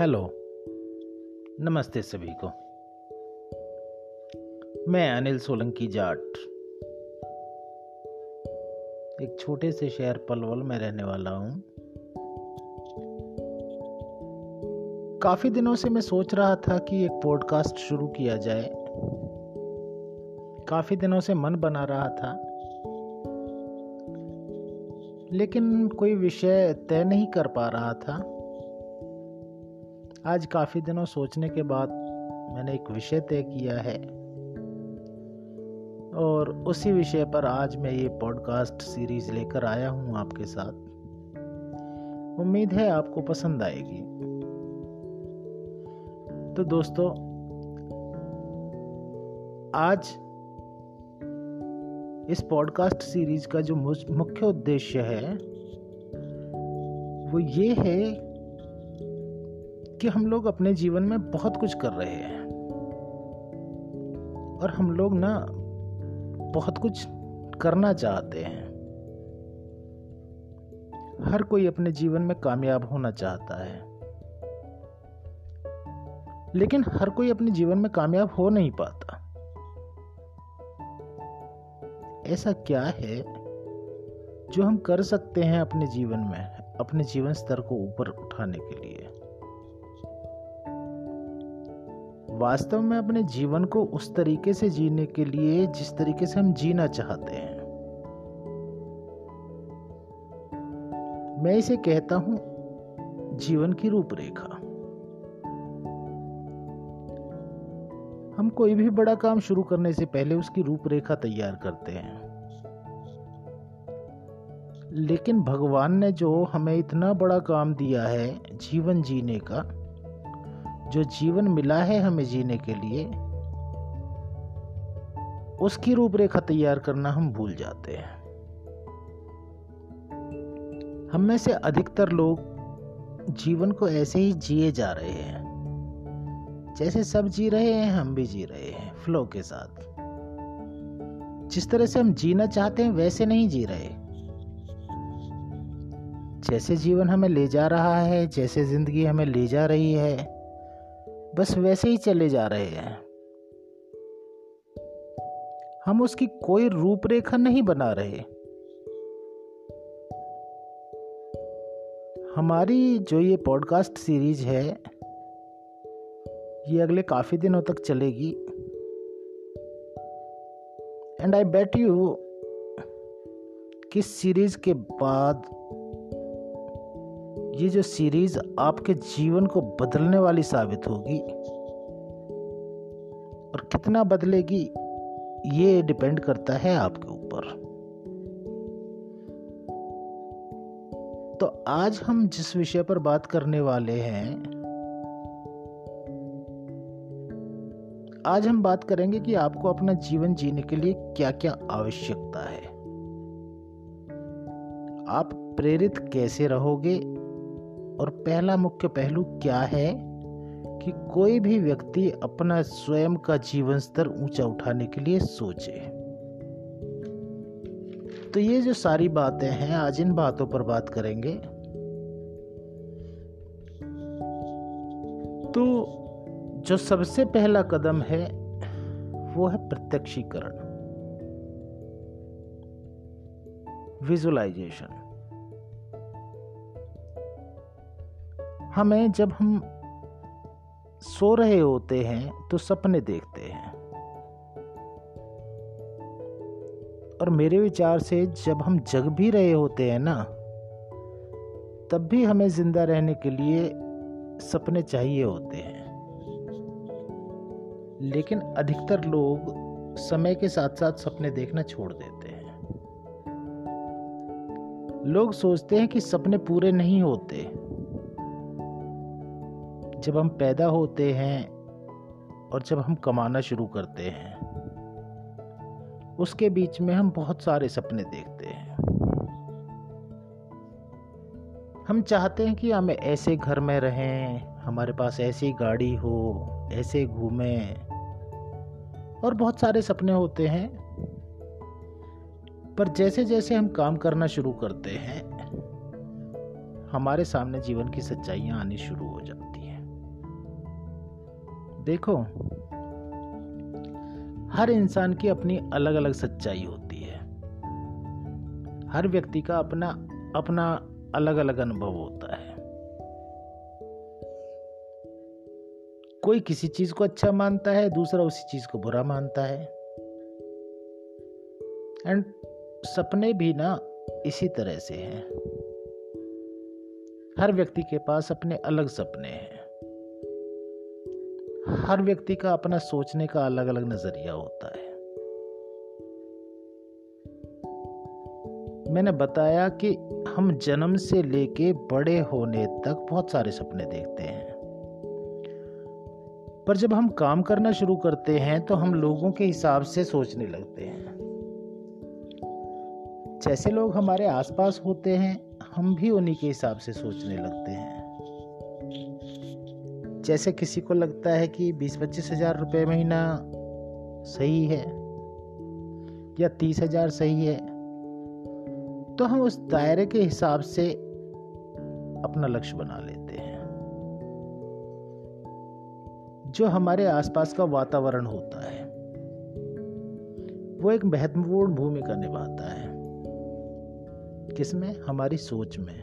Hello. नमस्ते सभी को। मैं अनिल सोलंकी जाट। एक छोटे से शहर पलवल में रहने वाला हूँ। काफ़ी दिनों से मैं सोच रहा था कि एक पॉडकास्ट शुरू किया जाए। काफ़ी दिनों से मन बना रहा था। लेकिन कोई विषय तय नहीं कर पा रहा था। आज काफ़ी दिनों सोचने के बाद मैंने एक विषय तय किया है। और उसी विषय पर आज मैं ये पॉडकास्ट सीरीज़ लेकर आया हूँ आपके साथ। उम्मीद है आपको पसंद आएगी। तो दोस्तों, आज इस पॉडकास्ट सीरीज़ का जो मुख्य उद्देश्य है, वो ये है कि हम लोग अपने जीवन में बहुत कुछ कर रहे हैं। और हम लोग ना बहुत कुछ करना चाहते हैं। हर कोई अपने जीवन में कामयाब होना चाहता है। लेकिन हर कोई अपने जीवन में कामयाब हो नहीं पाता। ऐसा क्या है जो हम कर सकते हैं अपने जीवन में, अपने जीवन स्तर को ऊपर उठाने के लिए? वास्तव में अपने जीवन को उस तरीके से जीने के लिए जिस तरीके से हम जीना चाहते हैं। मैं इसे कहता हूँ जीवन की रूपरेखा। हम कोई भी बड़ा काम शुरू करने से पहले उसकी रूपरेखा तैयार करते हैं। लेकिन भगवान ने जो हमें इतना बड़ा काम दिया है जीवन जीने का जो जीवन मिला है हमें जीने के लिए, उसकी रूपरेखा तैयार करना हम भूल जाते हैं। हम में से अधिकतर लोग जीवन को ऐसे ही जिए जा रहे हैं, जैसे सब जी रहे हैं, हम भी जी रहे हैं फ्लो के साथ। जिस तरह से हम जीना चाहते हैं, वैसे नहीं जी रहे। जैसे जीवन हमें ले जा रहा है, जैसे ज़िंदगी हमें ले जा रही है बस वैसे ही चले जा रहे हैं। हम उसकी कोई रूपरेखा नहीं बना रहे। हमारी जो ये पॉडकास्ट सीरीज़ है, ये अगले काफ़ी दिनों तक चलेगी। एंड आई बेट यू कि सीरीज़ के बाद ये जो सीरीज़ आपके जीवन को बदलने वाली साबित होगी। और कितना बदलेगी, ये डिपेंड करता है आपके ऊपर। तो आज हम जिस विषय पर बात करने वाले हैं, आज हम बात करेंगे कि आपको अपना जीवन जीने के लिए क्या क्या आवश्यकता है। आप प्रेरित कैसे रहोगे? और पहला मुख्य पहलू क्या है कि कोई भी व्यक्ति अपना स्वयं का जीवन स्तर ऊँचा उठाने के लिए सोचे। तो ये जो सारी बातें हैं, आज इन बातों पर बात करेंगे। तो जो सबसे पहला कदम है, वो है प्रत्यक्षीकरण। विजुलाइजेशन हमें जब हम सो रहे होते हैं तो सपने देखते हैं। और मेरे विचार से जब हम जग भी रहे होते हैं ना, तब भी हमें ज़िंदा रहने के लिए सपने चाहिए होते हैं। लेकिन अधिकतर लोग समय के साथ साथ सपने देखना छोड़ देते हैं। लोग सोचते हैं कि सपने पूरे नहीं होते। जब हम पैदा होते हैं और जब हम कमाना शुरू करते हैं, उसके बीच में हम बहुत सारे सपने देखते हैं। हम चाहते हैं कि हम ऐसे घर में रहें, हमारे पास ऐसी गाड़ी हो, ऐसे घूमें, और बहुत सारे सपने होते हैं। पर जैसे जैसे हम काम करना शुरू करते हैं, हमारे सामने जीवन की सच्चाइयाँ आनी शुरू हो जाती हैं। देखो, हर इंसान की अपनी अलग अलग सच्चाई होती है। हर व्यक्ति का अपना अपना अलग अलग अनुभव होता है। कोई किसी चीज़ को अच्छा मानता है, दूसरा उसी चीज़ को बुरा मानता है। एंड सपने भी ना इसी तरह से हैं। हर व्यक्ति के पास अपने अलग सपने हैं। हर व्यक्ति का अपना सोचने का अलग अलग नज़रिया होता है। मैंने बताया कि हम जन्म से लेके बड़े होने तक बहुत सारे सपने देखते हैं। पर जब हम काम करना शुरू करते हैं तो हम लोगों के हिसाब से सोचने लगते हैं। जैसे लोग हमारे आसपास होते हैं, हम भी उन्हीं के हिसाब से सोचने लगते हैं। जैसे किसी को लगता है कि बीस पच्चीस हज़ार रुपये महीना सही है या तीस हज़ार सही है तो हम उस दायरे के हिसाब से अपना लक्ष्य बना लेते हैं। जो हमारे आसपास का वातावरण होता है, वो एक महत्वपूर्ण भूमिका निभाता है। किसमें? हमारी सोच में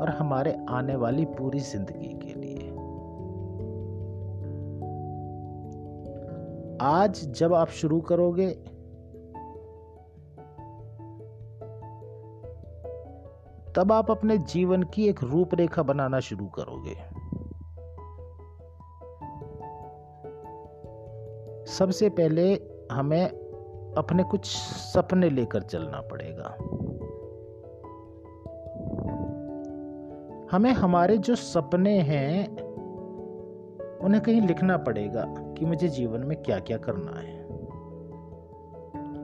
और हमारे आने वाली पूरी ज़िंदगी के आज जब आप शुरू करोगे, तब आप अपने जीवन की एक रूपरेखा बनाना शुरू करोगे। सबसे पहले हमें अपने कुछ सपने लेकर चलना पड़ेगा। हमें हमारे जो सपने हैं, उन्हें कहीं लिखना पड़ेगा। कि मुझे जीवन में क्या क्या करना है?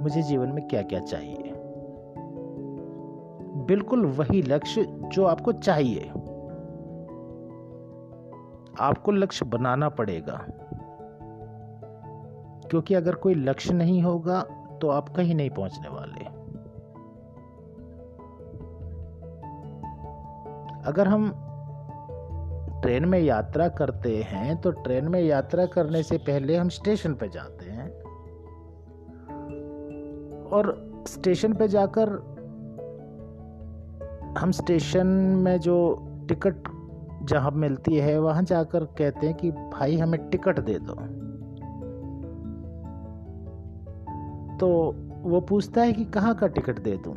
मुझे जीवन में क्या क्या चाहिए? बिल्कुल वही लक्ष्य जो आपको चाहिए। आपको लक्ष्य बनाना पड़ेगा। क्योंकि अगर कोई लक्ष्य नहीं होगा तो आप कहीं नहीं पहुँचने वाले। अगर हम ट्रेन में यात्रा करते हैं तो ट्रेन में यात्रा करने से पहले हम स्टेशन पे जाते हैं। और स्टेशन पे जाकर हम स्टेशन में जो टिकट जहाँ मिलती है, वहाँ जाकर कहते हैं कि, भाई, हमें टिकट दे दो। तो वो पूछता है कि, कहाँ का टिकट दे दूँ?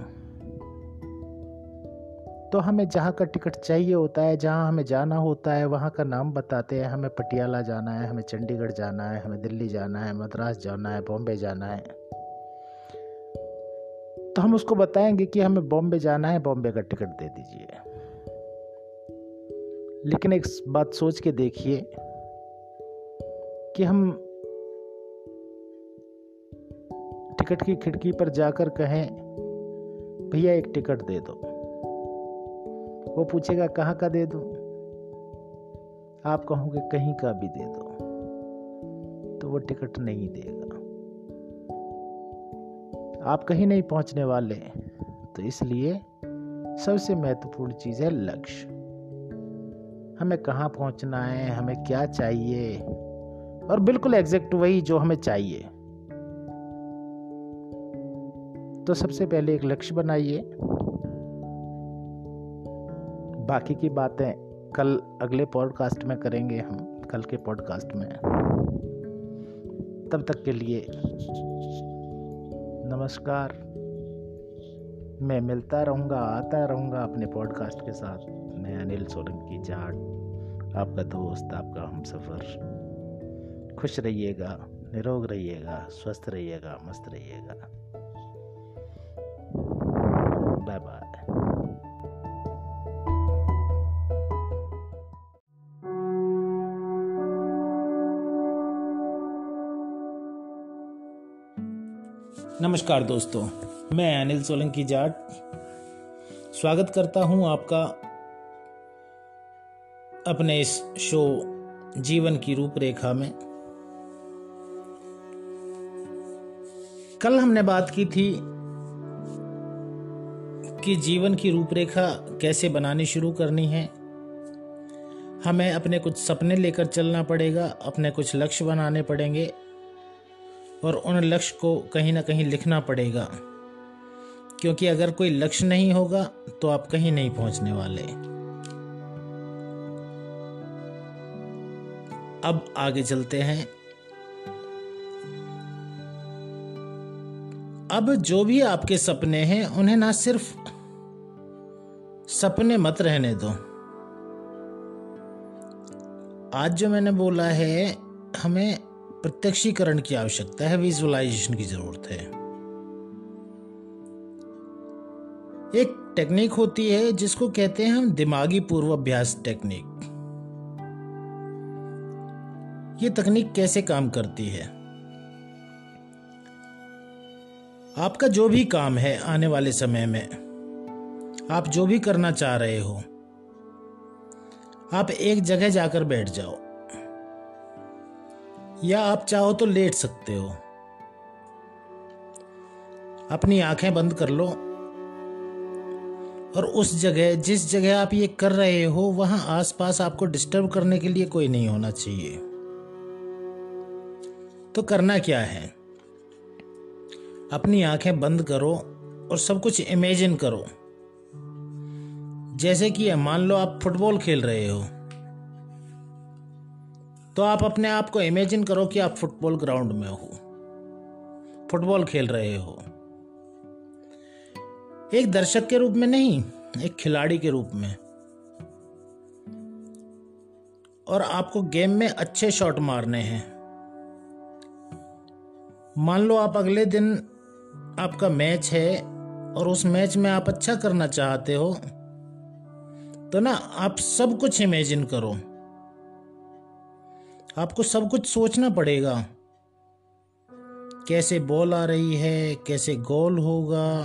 तो हमें जहाँ का टिकट चाहिए होता है, जहाँ हमें जाना होता है, वहाँ का नाम बताते हैं। हमें पटियाला जाना है, हमें चंडीगढ़ जाना है, हमें दिल्ली जाना है, मद्रास जाना है, बॉम्बे जाना है। तो हम उसको बताएँगे कि हमें बॉम्बे जाना है, बॉम्बे का टिकट दे दीजिए। लेकिन एक बात सोच के देखिए कि हम टिकट की खिड़की पर जाकर कहें, भैया, एक टिकट दे दो। वो पूछेगा, कहाँ का दे दो? आप कहोगे, कहीं का भी दे दो। तो वो टिकट नहीं देगा। आप कहीं नहीं पहुँचने वाले तो इसलिए सबसे महत्वपूर्ण चीज़ है लक्ष्य। हमें कहाँ पहुँचना है, हमें क्या चाहिए, और बिल्कुल एग्जैक्ट वही जो हमें चाहिए। तो सबसे पहले एक लक्ष्य बनाइए। बाकी की बातें कल अगले पॉडकास्ट में करेंगे हम, कल के पॉडकास्ट में। तब तक के लिए नमस्कार। मैं मिलता रहूँगा, आता रहूँगा अपने पॉडकास्ट के साथ। मैं अनिल सोलंकी जाट, आपका दोस्त, आपका हम सफ़र। खुश रहिएगा, निरोग रहिएगा, स्वस्थ रहिएगा, मस्त रहिएगा। बाय बाय नमस्कार दोस्तों, मैं अनिल सोलंकी जाट। स्वागत करता हूँ आपका अपने इस शो जीवन की रूपरेखा में। कल हमने बात की थी कि जीवन की रूपरेखा कैसे बनानी शुरू करनी है। हमें अपने कुछ सपने लेकर चलना पड़ेगा, अपने कुछ लक्ष्य बनाने पड़ेंगे। और उन लक्ष्य को कहीं ना कहीं लिखना पड़ेगा। क्योंकि अगर कोई लक्ष्य नहीं होगा तो आप कहीं नहीं पहुँचने वाले। अब आगे चलते हैं। अब जो भी आपके सपने हैं, उन्हें ना सिर्फ़ सपने मत रहने दो। आज जो मैंने बोला है, हमें प्रत्यक्षीकरण की आवश्यकता है विजुअलाइजेशन की ज़रूरत है। एक टेक्निक होती है, जिसको कहते हैं हम दिमागी पूर्वाभ्यास टेक्निक ये तकनीक कैसे काम करती है? आपका जो भी काम है आने वाले समय में, आप जो भी करना चाह रहे हो, आप एक जगह जाकर बैठ जाओ। या आप चाहो तो लेट सकते हो। अपनी आँखें बंद कर लो। और उस जगह, जिस जगह आप ये कर रहे हो, वहाँ आसपास आपको डिस्टर्ब करने के लिए कोई नहीं होना चाहिए। तो करना क्या है? अपनी आँखें बंद करो और सब कुछ इमेजिन करो। जैसे कि मान लो आप फुटबॉल खेल रहे हो। तो आप अपने आप को इमेजिन करो कि आप फुटबॉल ग्राउंड में हो। फुटबॉल खेल रहे हो। एक दर्शक के रूप में नहीं, एक खिलाड़ी के रूप में। और आपको गेम में अच्छे शॉट मारने हैं। मान लो आप अगले दिन आपका मैच है और उस मैच में आप अच्छा करना चाहते हो तो ना आप सब कुछ इमेजिन करो। आपको सब कुछ सोचना पड़ेगा। कैसे बॉल आ रही है, कैसे गोल होगा,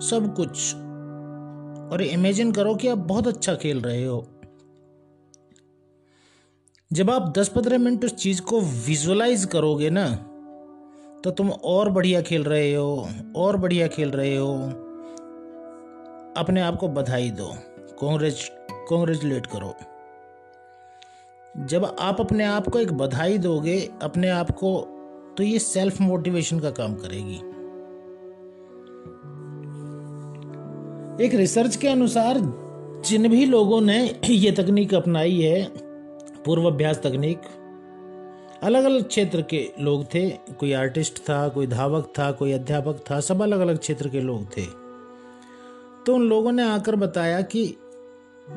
सब कुछ। और इमेजिन करो कि आप बहुत अच्छा खेल रहे हो। जब आप 10-15 मिनट उस चीज़ को विजुअलाइज करोगे ना तो तुम और बढ़िया खेल रहे हो, और बढ़िया खेल रहे हो। अपने आप को बधाई दो। कांग्रेच कांग्रेचुलेट करो। जब आप अपने आप को एक बधाई दोगे अपने आप को तो ये सेल्फ मोटिवेशन का काम करेगी। एक रिसर्च के अनुसार, जिन भी लोगों ने ये तकनीक अपनाई है, पूर्वाभ्यास तकनीक अलग अलग क्षेत्र के लोग थे। कोई आर्टिस्ट था, कोई धावक था, कोई अध्यापक था, सब अलग अलग क्षेत्र के लोग थे। तो उन लोगों ने आकर बताया कि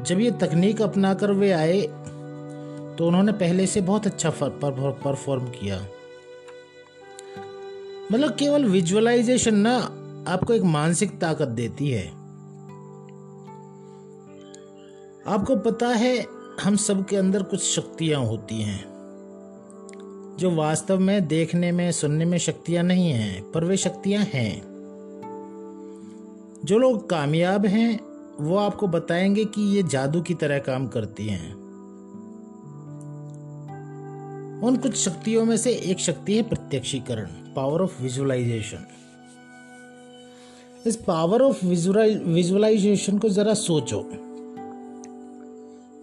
जब ये तकनीक अपना कर वे आए तो उन्होंने पहले से बहुत अच्छा परफॉर्म किया। मतलब केवल विजुअलाइजेशन ना, आपको एक मानसिक ताकत देती है। आपको पता है, हम सब के अंदर कुछ शक्तियाँ होती हैं, जो वास्तव में देखने में, सुनने में शक्तियाँ नहीं हैं, पर वे शक्तियाँ हैं। जो लोग कामयाब हैं, वो आपको बताएँगे कि ये जादू की तरह काम करती हैं। उन कुछ शक्तियों में से एक शक्ति है प्रत्यक्षीकरण पावर ऑफ़ विजुअलाइजेशन इस पावर ऑफ़ विजुअलाइजेशन को जरा सोचो।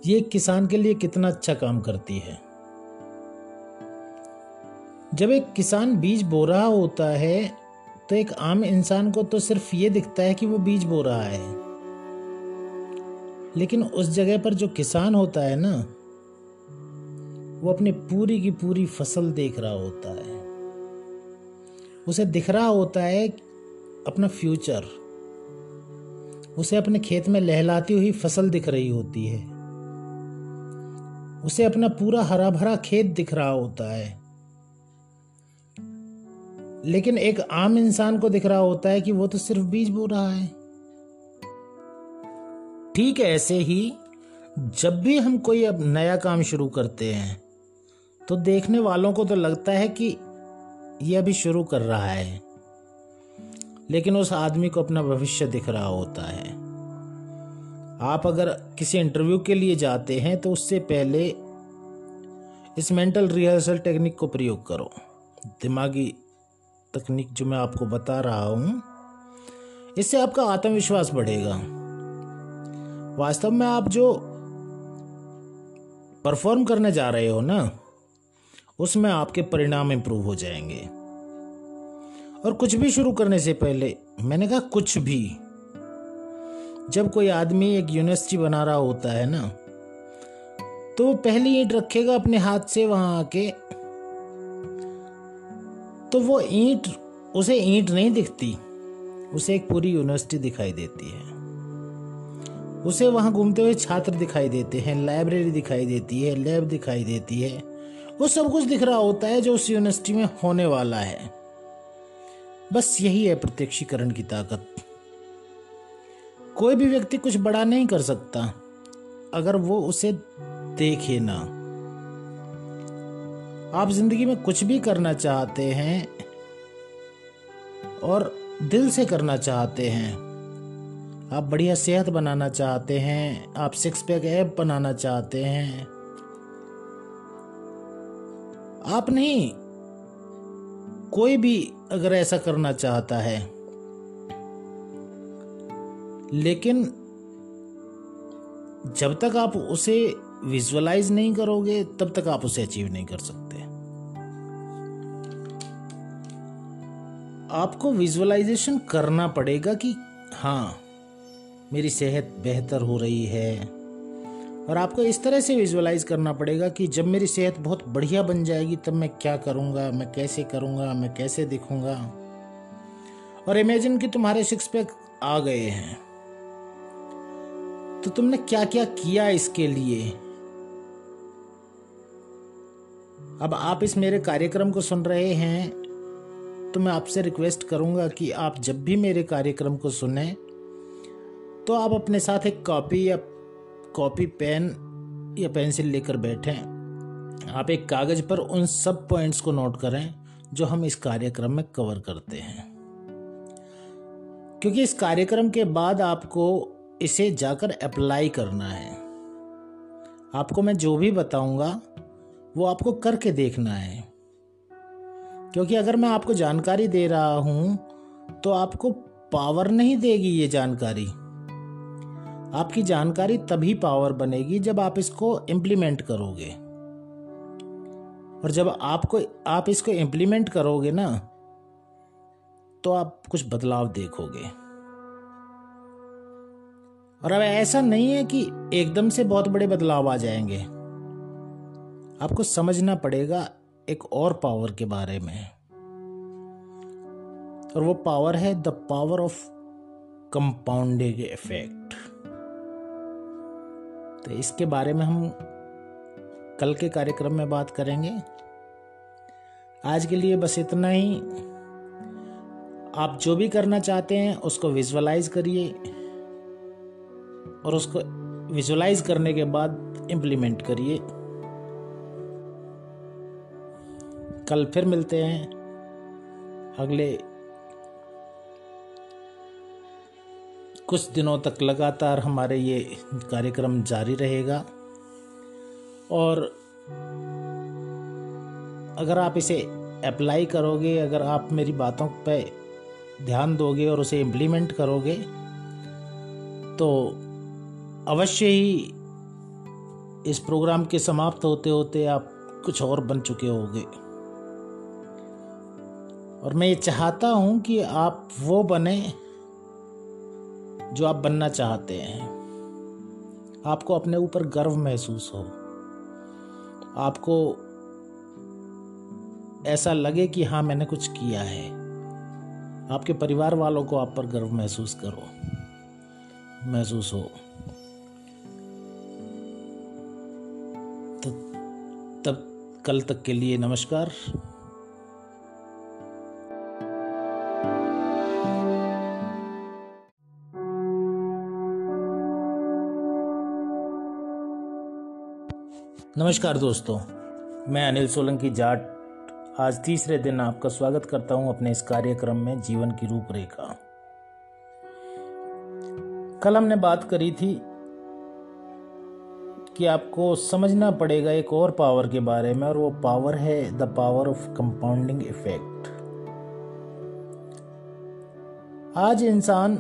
ये किसान के लिए कितना अच्छा काम करती है। जब एक किसान बीज बो रहा होता है तो एक आम इंसान को तो सिर्फ़ ये दिखता है कि वो बीज बो रहा है। लेकिन उस जगह पर जो किसान होता है ना वो अपनी पूरी की पूरी फ़सल देख रहा होता है। उसे दिख रहा होता है अपना फ्यूचर। उसे अपने खेत में लहलाती हुई फ़सल दिख रही होती है। उसे अपना पूरा हरा भरा खेत दिख रहा होता है। लेकिन एक आम इंसान को दिख रहा होता है कि वो तो सिर्फ़ बीज बो रहा है। ठीक है, ऐसे ही जब भी हम कोई अब नया काम शुरू करते हैं तो देखने वालों को तो लगता है कि ये अभी शुरू कर रहा है। लेकिन उस आदमी को अपना भविष्य दिख रहा होता है। आप अगर किसी इंटरव्यू के लिए जाते हैं तो उससे पहले इस मेंटल रिहर्सल टेक्निक को प्रयोग करो। दिमागी तकनीक जो मैं आपको बता रहा हूँ, इससे आपका आत्मविश्वास बढ़ेगा। वास्तव में आप जो परफॉर्म करने जा रहे हो ना उसमें आपके परिणाम इंप्रूव हो जाएँगे। और कुछ भी शुरू करने से पहले, मैंने कहा कुछ भी। जब कोई आदमी एक यूनिवर्सिटी बना रहा होता है ना तो वो पहली ईंट रखेगा अपने हाथ से वहाँ आके। तो वो ईंट, उसे ईंट नहीं दिखती, उसे एक पूरी यूनिवर्सिटी दिखाई देती है। उसे वहाँ घूमते हुए छात्र दिखाई देते हैं लाइब्रेरी दिखाई देती है लैब दिखाई देती है। वो सब कुछ दिख रहा होता है जो उस यूनिवर्सिटी में होने वाला है। बस यही है प्रत्यक्षीकरण की ताकत। कोई भी व्यक्ति कुछ बड़ा नहीं कर सकता, अगर वो उसे देखे ना। आप ज़िंदगी में कुछ भी करना चाहते हैं और दिल से करना चाहते हैं, आप बढ़िया सेहत बनाना चाहते हैं, आप सिक्स पैक ऐप बनाना चाहते हैं आप नहीं। कोई भी अगर ऐसा करना चाहता है। लेकिन जब तक आप उसे विजुअलाइज नहीं करोगे, तब तक आप उसे अचीव नहीं कर सकते। आपको विजुअलाइजेशन करना पड़ेगा कि हाँ मेरी सेहत बेहतर हो रही है। और आपको इस तरह से विजुअलाइज करना पड़ेगा कि जब मेरी सेहत बहुत बढ़िया बन जाएगी, तब मैं क्या करूँगा, मैं कैसे करूँगा, मैं कैसे दिखूँगा? और इमेजिन कि तुम्हारे सिक्स पैक आ गए हैं। तो तुमने क्या क्या किया इसके लिए? अब आप इस मेरे कार्यक्रम को सुन रहे हैं तो मैं आपसे रिक्वेस्ट करूँगा कि आप जब भी मेरे कार्यक्रम को सुने तो आप अपने साथ एक कॉपी या कॉपी, पेन या पेंसिल लेकर बैठें आप एक कागज़ पर उन सब पॉइंट्स को नोट करें जो हम इस कार्यक्रम में कवर करते हैं। क्योंकि इस कार्यक्रम के बाद आपको इसे जाकर अप्लाई करना है। आपको मैं जो भी बताऊँगा, वो आपको करके देखना है। क्योंकि अगर मैं आपको जानकारी दे रहा हूँ तो आपको पावर नहीं देगी ये जानकारी। आपकी जानकारी तभी पावर बनेगी जब आप इसको इम्प्लीमेंट करोगे। और जब आपको, आप इसको इम्प्लीमेंट करोगे ना तो आप कुछ बदलाव देखोगे। और अब ऐसा नहीं है कि एकदम से बहुत बड़े बदलाव आ जाएँगे। आपको समझना पड़ेगा एक और पावर के बारे में। और वो पावर है the power of compounding effect तो इसके बारे में हम कल के कार्यक्रम में बात करेंगे। आज के लिए बस इतना ही। आप जो भी करना चाहते हैं, उसको विजुअलाइज करिए। और उसको विजुअलाइज करने के बाद इम्प्लीमेंट करिए। कल फिर मिलते हैं। अगले कुछ दिनों तक लगातार हमारे ये कार्यक्रम जारी रहेगा। और अगर आप इसे अप्लाई करोगे, अगर आप मेरी बातों पे ध्यान दोगे और उसे इम्प्लीमेंट करोगे तो अवश्य ही इस प्रोग्राम के समाप्त होते होते आप कुछ और बन चुके होंगे। और मैं ये चाहता हूँ कि आप वो बने जो आप बनना चाहते हैं। आपको अपने ऊपर गर्व महसूस हो। आपको ऐसा लगे कि हाँ मैंने कुछ किया है। आपके परिवार वालों को आप पर गर्व महसूस करो। महसूस हो। तो तब कल तक के लिए नमस्कार। नमस्कार दोस्तों, मैं अनिल सोलंकी जाट। आज तीसरे दिन आपका स्वागत करता हूँ अपने इस कार्यक्रम में जीवन की रूपरेखा। कल हमने बात करी थी कि आपको समझना पड़ेगा एक और पावर के बारे में, और वो पावर है the power of compounding effect आज इंसान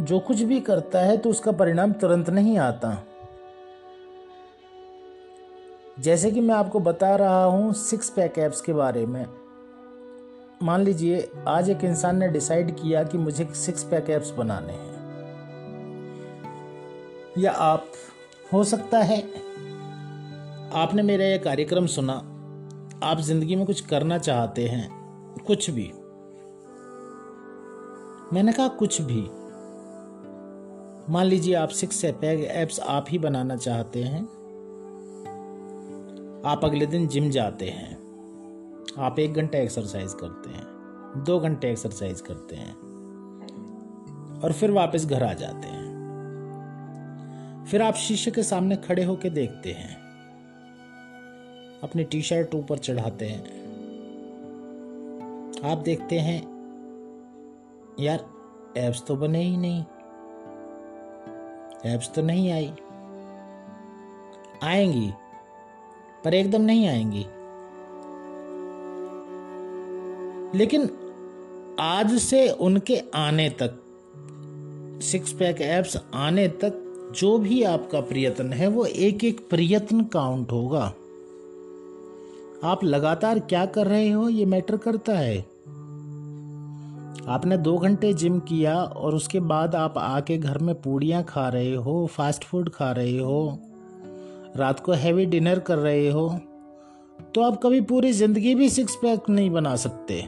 जो कुछ भी करता है तो उसका परिणाम तुरंत नहीं आता। जैसे कि मैं आपको बता रहा हूँ सिक्स पैक एप्स के बारे में। मान लीजिए, आज एक इंसान ने डिसाइड किया कि मुझे सिक्स पैक एप्स बनाने हैं। या आप, हो सकता है, आपने मेरा यह कार्यक्रम सुना। आप ज़िंदगी में कुछ करना चाहते हैं, कुछ भी। मैंने कहा, कुछ भी। मान लीजिए आप सिक्स पैक एप्स आप ही बनाना चाहते हैं। आप अगले दिन जिम जाते हैं। आप एक घंटा एक्सरसाइज करते हैं, दो घंटे एक्सरसाइज करते हैं और फिर वापस घर आ जाते हैं। फिर आप शीशे के सामने खड़े होकर देखते हैं। अपनी टी शर्ट ऊपर चढ़ाते हैं। आप देखते हैं, यार एप्स तो बने ही नहीं। एप्स तो नहीं आई। आएँगी पर एकदम नहीं आएँगी। लेकिन आज से उनके आने तक सिक्स पैक एप्स आने तक जो भी आपका प्रयत्न है, वो एक एक प्रयत्न काउंट होगा। आप लगातार क्या कर रहे हो, ये मैटर करता है। आपने दो घंटे जिम किया और उसके बाद आप आके घर में पूड़ियाँ खा रहे हो फास्ट फ़ूड खा रहे हो रात को हैवी डिनर कर रहे हो तो आप कभी पूरी ज़िंदगी भी सिक्स पैक नहीं बना सकते।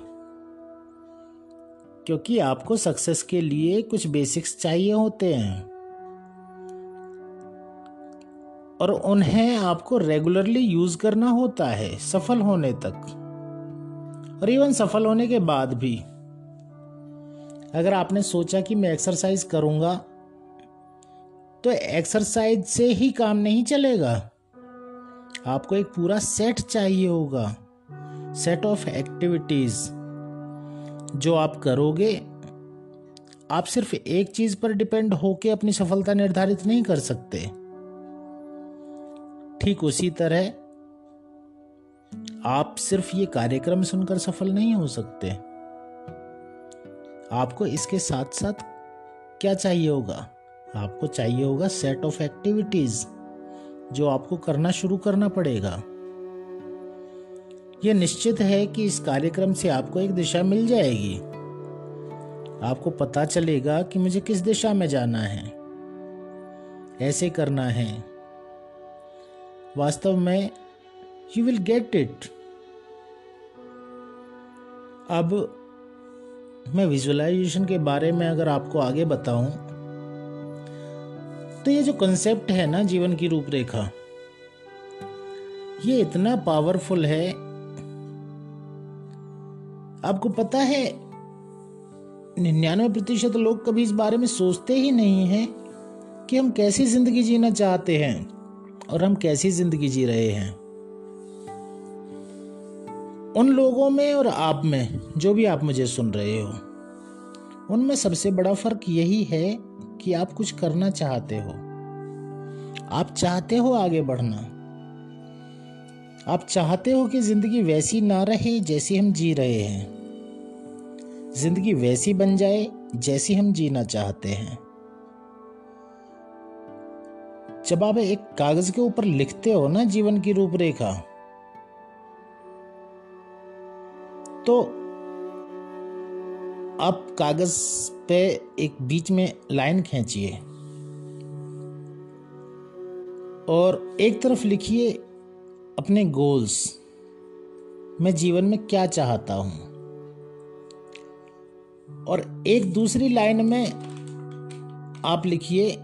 क्योंकि आपको सक्सेस के लिए कुछ बेसिक्स चाहिए होते हैं। और उन्हें आपको रेगुलरली यूज़ करना होता है, सफल होने तक। और इवन सफल होने के बाद भी। अगर आपने सोचा कि मैं एक्सरसाइज करूँगा तो एक्सरसाइज से ही काम नहीं चलेगा। आपको एक पूरा सेट चाहिए होगा। सेट ऑफ़ एक्टिविटीज़ जो आप करोगे, आप सिर्फ़ एक चीज़ पर डिपेंड होके अपनी सफलता निर्धारित नहीं कर सकते। ठीक उसी तरह, आप सिर्फ़ ये कार्यक्रम सुनकर सफल नहीं हो सकते। आपको इसके साथ साथ क्या चाहिए होगा? आपको चाहिए होगा सेट ऑफ़ एक्टिविटीज़ जो आपको करना शुरू करना पड़ेगा। यह निश्चित है कि इस कार्यक्रम से आपको एक दिशा मिल जाएगी। आपको पता चलेगा कि मुझे किस दिशा में जाना है। ऐसे करना है। वास्तव में यू विल गेट इट अब, मैं विजुअलाइजेशन के बारे में अगर आपको आगे बताऊँ तो ये जो कंसेप्ट है ना जीवन की रूपरेखा, ये इतना पावरफुल है। आपको पता है, निन्यानवे प्रतिशत लोग कभी इस बारे में सोचते ही नहीं हैं कि हम कैसी ज़िंदगी जीना चाहते हैं और हम कैसी ज़िंदगी जी रहे हैं। उन लोगों में और आप में, जो भी आप मुझे सुन रहे हो, उनमें सबसे बड़ा फ़र्क यही है कि आप कुछ करना चाहते हो। आप चाहते हो आगे बढ़ना। आप चाहते हो कि ज़िंदगी वैसी ना रहे जैसी हम जी रहे हैं। ज़िंदगी वैसी बन जाए जैसी हम जीना चाहते हैं। जब आप एक कागज़ के ऊपर लिखते हो ना जीवन की रूपरेखा तो आप कागज़ पे एक बीच में लाइन खींचिए। और एक तरफ़ लिखिए, अपने गोल्स मैं जीवन में क्या चाहता हूँ। और एक दूसरी लाइन में आप लिखिए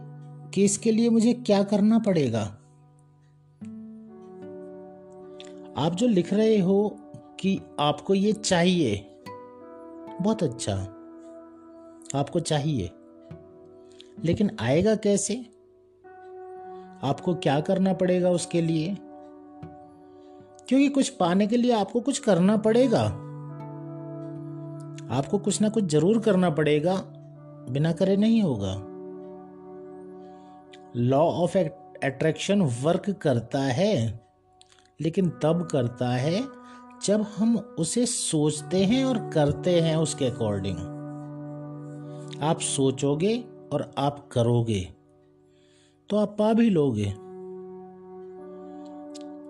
कि इसके लिए मुझे क्या करना पड़ेगा। आप जो लिख रहे हो कि आपको ये चाहिए, बहुत अच्छा। आपको चाहिए। लेकिन आएगा कैसे? आपको क्या करना पड़ेगा उसके लिए? क्योंकि कुछ पाने के लिए आपको कुछ करना पड़ेगा। आपको कुछ ना कुछ ज़रूर करना पड़ेगा। बिना करे नहीं होगा। लॉ ऑफ़ अट्रैक्शन वर्क करता है, लेकिन तब करता है जब हम उसे सोचते हैं और करते हैं उसके अकॉर्डिंग आप सोचोगे और आप करोगे। तो आप पा भी लोगे।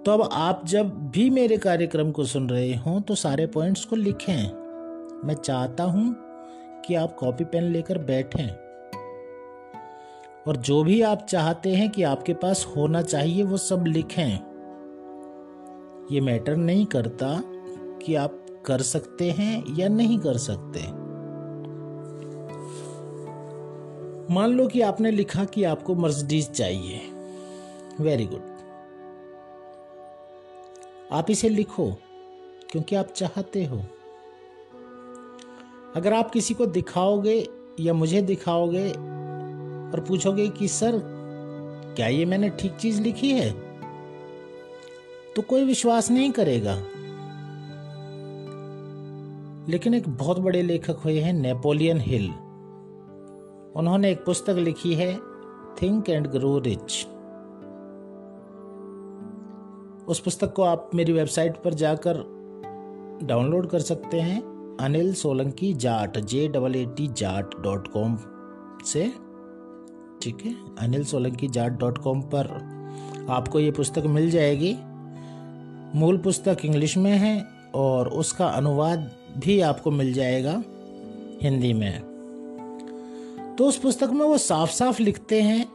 तो अब आप जब भी मेरे कार्यक्रम को सुन रहे हो तो सारे पॉइंट्स को लिखें। मैं चाहता हूँ कि आप कॉपी पेन लेकर बैठें। और जो भी आप चाहते हैं कि आपके पास होना चाहिए, वो सब लिखें। ये मैटर नहीं करता कि आप कर सकते हैं या नहीं कर सकते। मान लो कि आपने लिखा कि आपको मर्सिडीज चाहिए। वेरी गुड आप इसे लिखो, क्योंकि आप चाहते हो। अगर आप किसी को दिखाओगे या मुझे दिखाओगे और पूछोगे कि, सर, क्या ये मैंने ठीक चीज़ लिखी है? तो कोई विश्वास नहीं करेगा। लेकिन एक बहुत बड़े लेखक हुए हैं, नेपोलियन हिल। उन्होंने एक पुस्तक लिखी है थिंक एंड ग्रो रिच उस पुस्तक को आप मेरी वेबसाइट पर जाकर डाउनलोड कर सकते हैं, Anil Solanki Jat J double A T Jat dot com से। ठीक है, अनिल सोलंकी जाट डॉट कॉम पर आपको ये पुस्तक मिल जाएगी। मूल पुस्तक इंग्लिश में है और उसका अनुवाद भी आपको मिल जाएगा हिंदी में। तो उस पुस्तक में वो साफ़ साफ़ लिखते हैं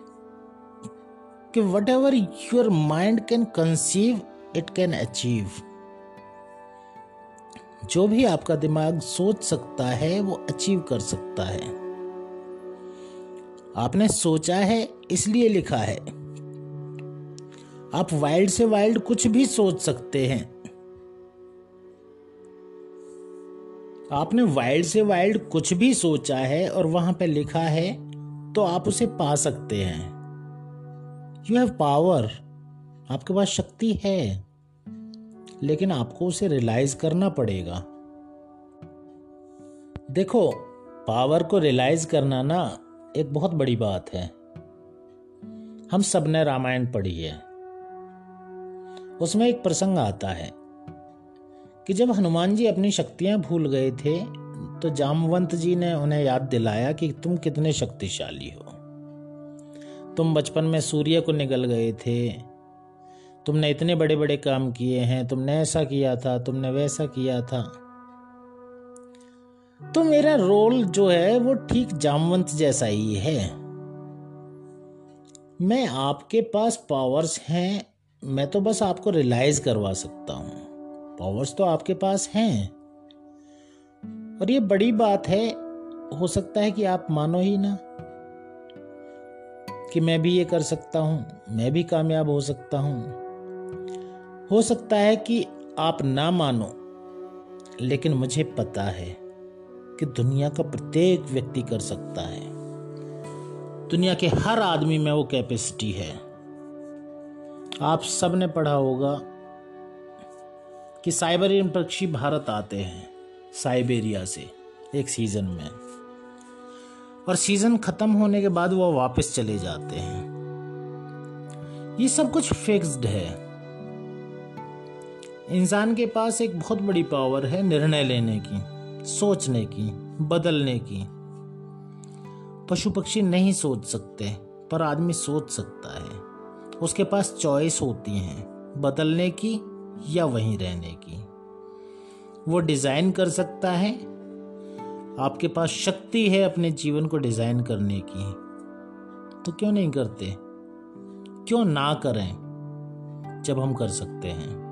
कि whatever your mind can conceive it can achieve जो भी आपका दिमाग सोच सकता है, वो अचीव कर सकता है। आपने सोचा है, इसलिए लिखा है। आप वाइल्ड से वाइल्ड कुछ भी सोच सकते हैं। आपने वाइल्ड से वाइल्ड कुछ भी सोचा है और वहाँ पे लिखा है तो आप उसे पा सकते हैं। यू हैव पावर आपके पास शक्ति है, लेकिन आपको उसे रियलाइज़ करना पड़ेगा। देखो पावर को रियलाइज़ करना ना एक बहुत बड़ी बात है। हम सबने रामायण पढ़ी है। उसमें एक प्रसंग आता है। कि जब हनुमान जी अपनी शक्तियाँ भूल गए थे तो जामवंत जी ने उन्हें याद दिलाया कि तुम कितने शक्तिशाली हो। तुम बचपन में सूर्य को निकल गए थे। तुमने इतने बड़े बड़े काम किए हैं, तुमने ऐसा किया था, तुमने वैसा किया था। तो मेरा रोल जो है, वो ठीक जामवंत जैसा ही है। मैं आपके पास पावर्स हैं, मैं तो बस आपको रियलाइज़ करवा सकता हूँ। पावर्स तो आपके पास हैं। और ये बड़ी बात है, हो सकता है कि आप मानो ही ना कि मैं भी ये कर सकता हूँ, मैं भी कामयाब हो सकता हूँ। हो सकता है कि आप ना मानो, लेकिन मुझे पता है कि दुनिया का प्रत्येक व्यक्ति कर सकता है। दुनिया के हर आदमी में वो कैपेसिटी है। आप सबने पढ़ा होगा कि साइबेरियन पक्षी भारत आते हैं, साइबेरिया से, एक सीज़न में। और सीज़न खत्म होने के बाद वो वापस चले जाते हैं। ये सब कुछ फिक्स्ड है। इंसान के पास एक बहुत बड़ी पावर है निर्णय लेने की, सोचने की, बदलने की। पशु पक्षी नहीं सोच सकते, पर आदमी सोच सकता है। उसके पास चॉइस होती है, बदलने की या वहीं रहने की। वो डिज़ाइन कर सकता है। आपके पास शक्ति है अपने जीवन को डिज़ाइन करने की। तो क्यों नहीं करते? क्यों ना करें जब हम कर सकते हैं?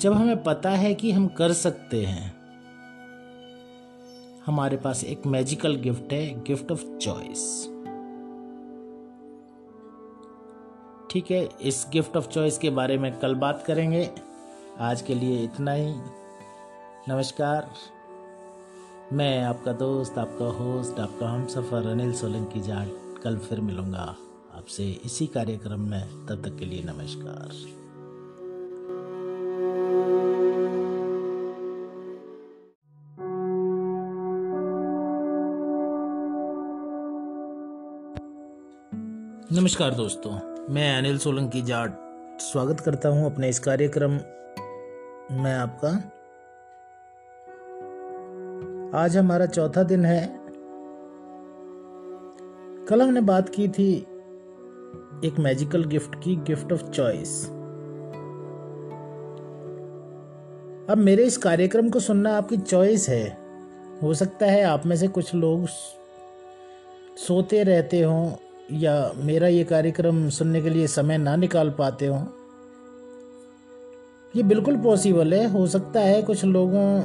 जब हमें पता है कि हम कर सकते हैं। हमारे पास एक मैजिकल गिफ्ट है गिफ्ट ऑफ़ चॉइस ठीक है, इस गिफ्ट ऑफ़ चॉइस के बारे में कल बात करेंगे। आज के लिए इतना ही। नमस्कार। मैं आपका दोस्त, आपका होस्ट आपका हम सफ़र अनिल सोलंकी जाट कल फिर मिलूँगा आपसे इसी कार्यक्रम में। तब तक के लिए नमस्कार। नमस्कार दोस्तों। मैं अनिल सोलंकी जाट स्वागत करता हूँ अपने इस कार्यक्रम में आपका। आज हमारा चौथा दिन है। कल हमने बात की थी एक मैजिकल गिफ्ट की गिफ्ट ऑफ़ चॉइस अब मेरे इस कार्यक्रम को सुनना आपकी चॉइस है। हो सकता है आप में से कुछ लोग सोते रहते हों या मेरा ये कार्यक्रम सुनने के लिए समय ना निकाल पाते हों? ये बिल्कुल पॉसिबल है। हो सकता है कुछ लोगों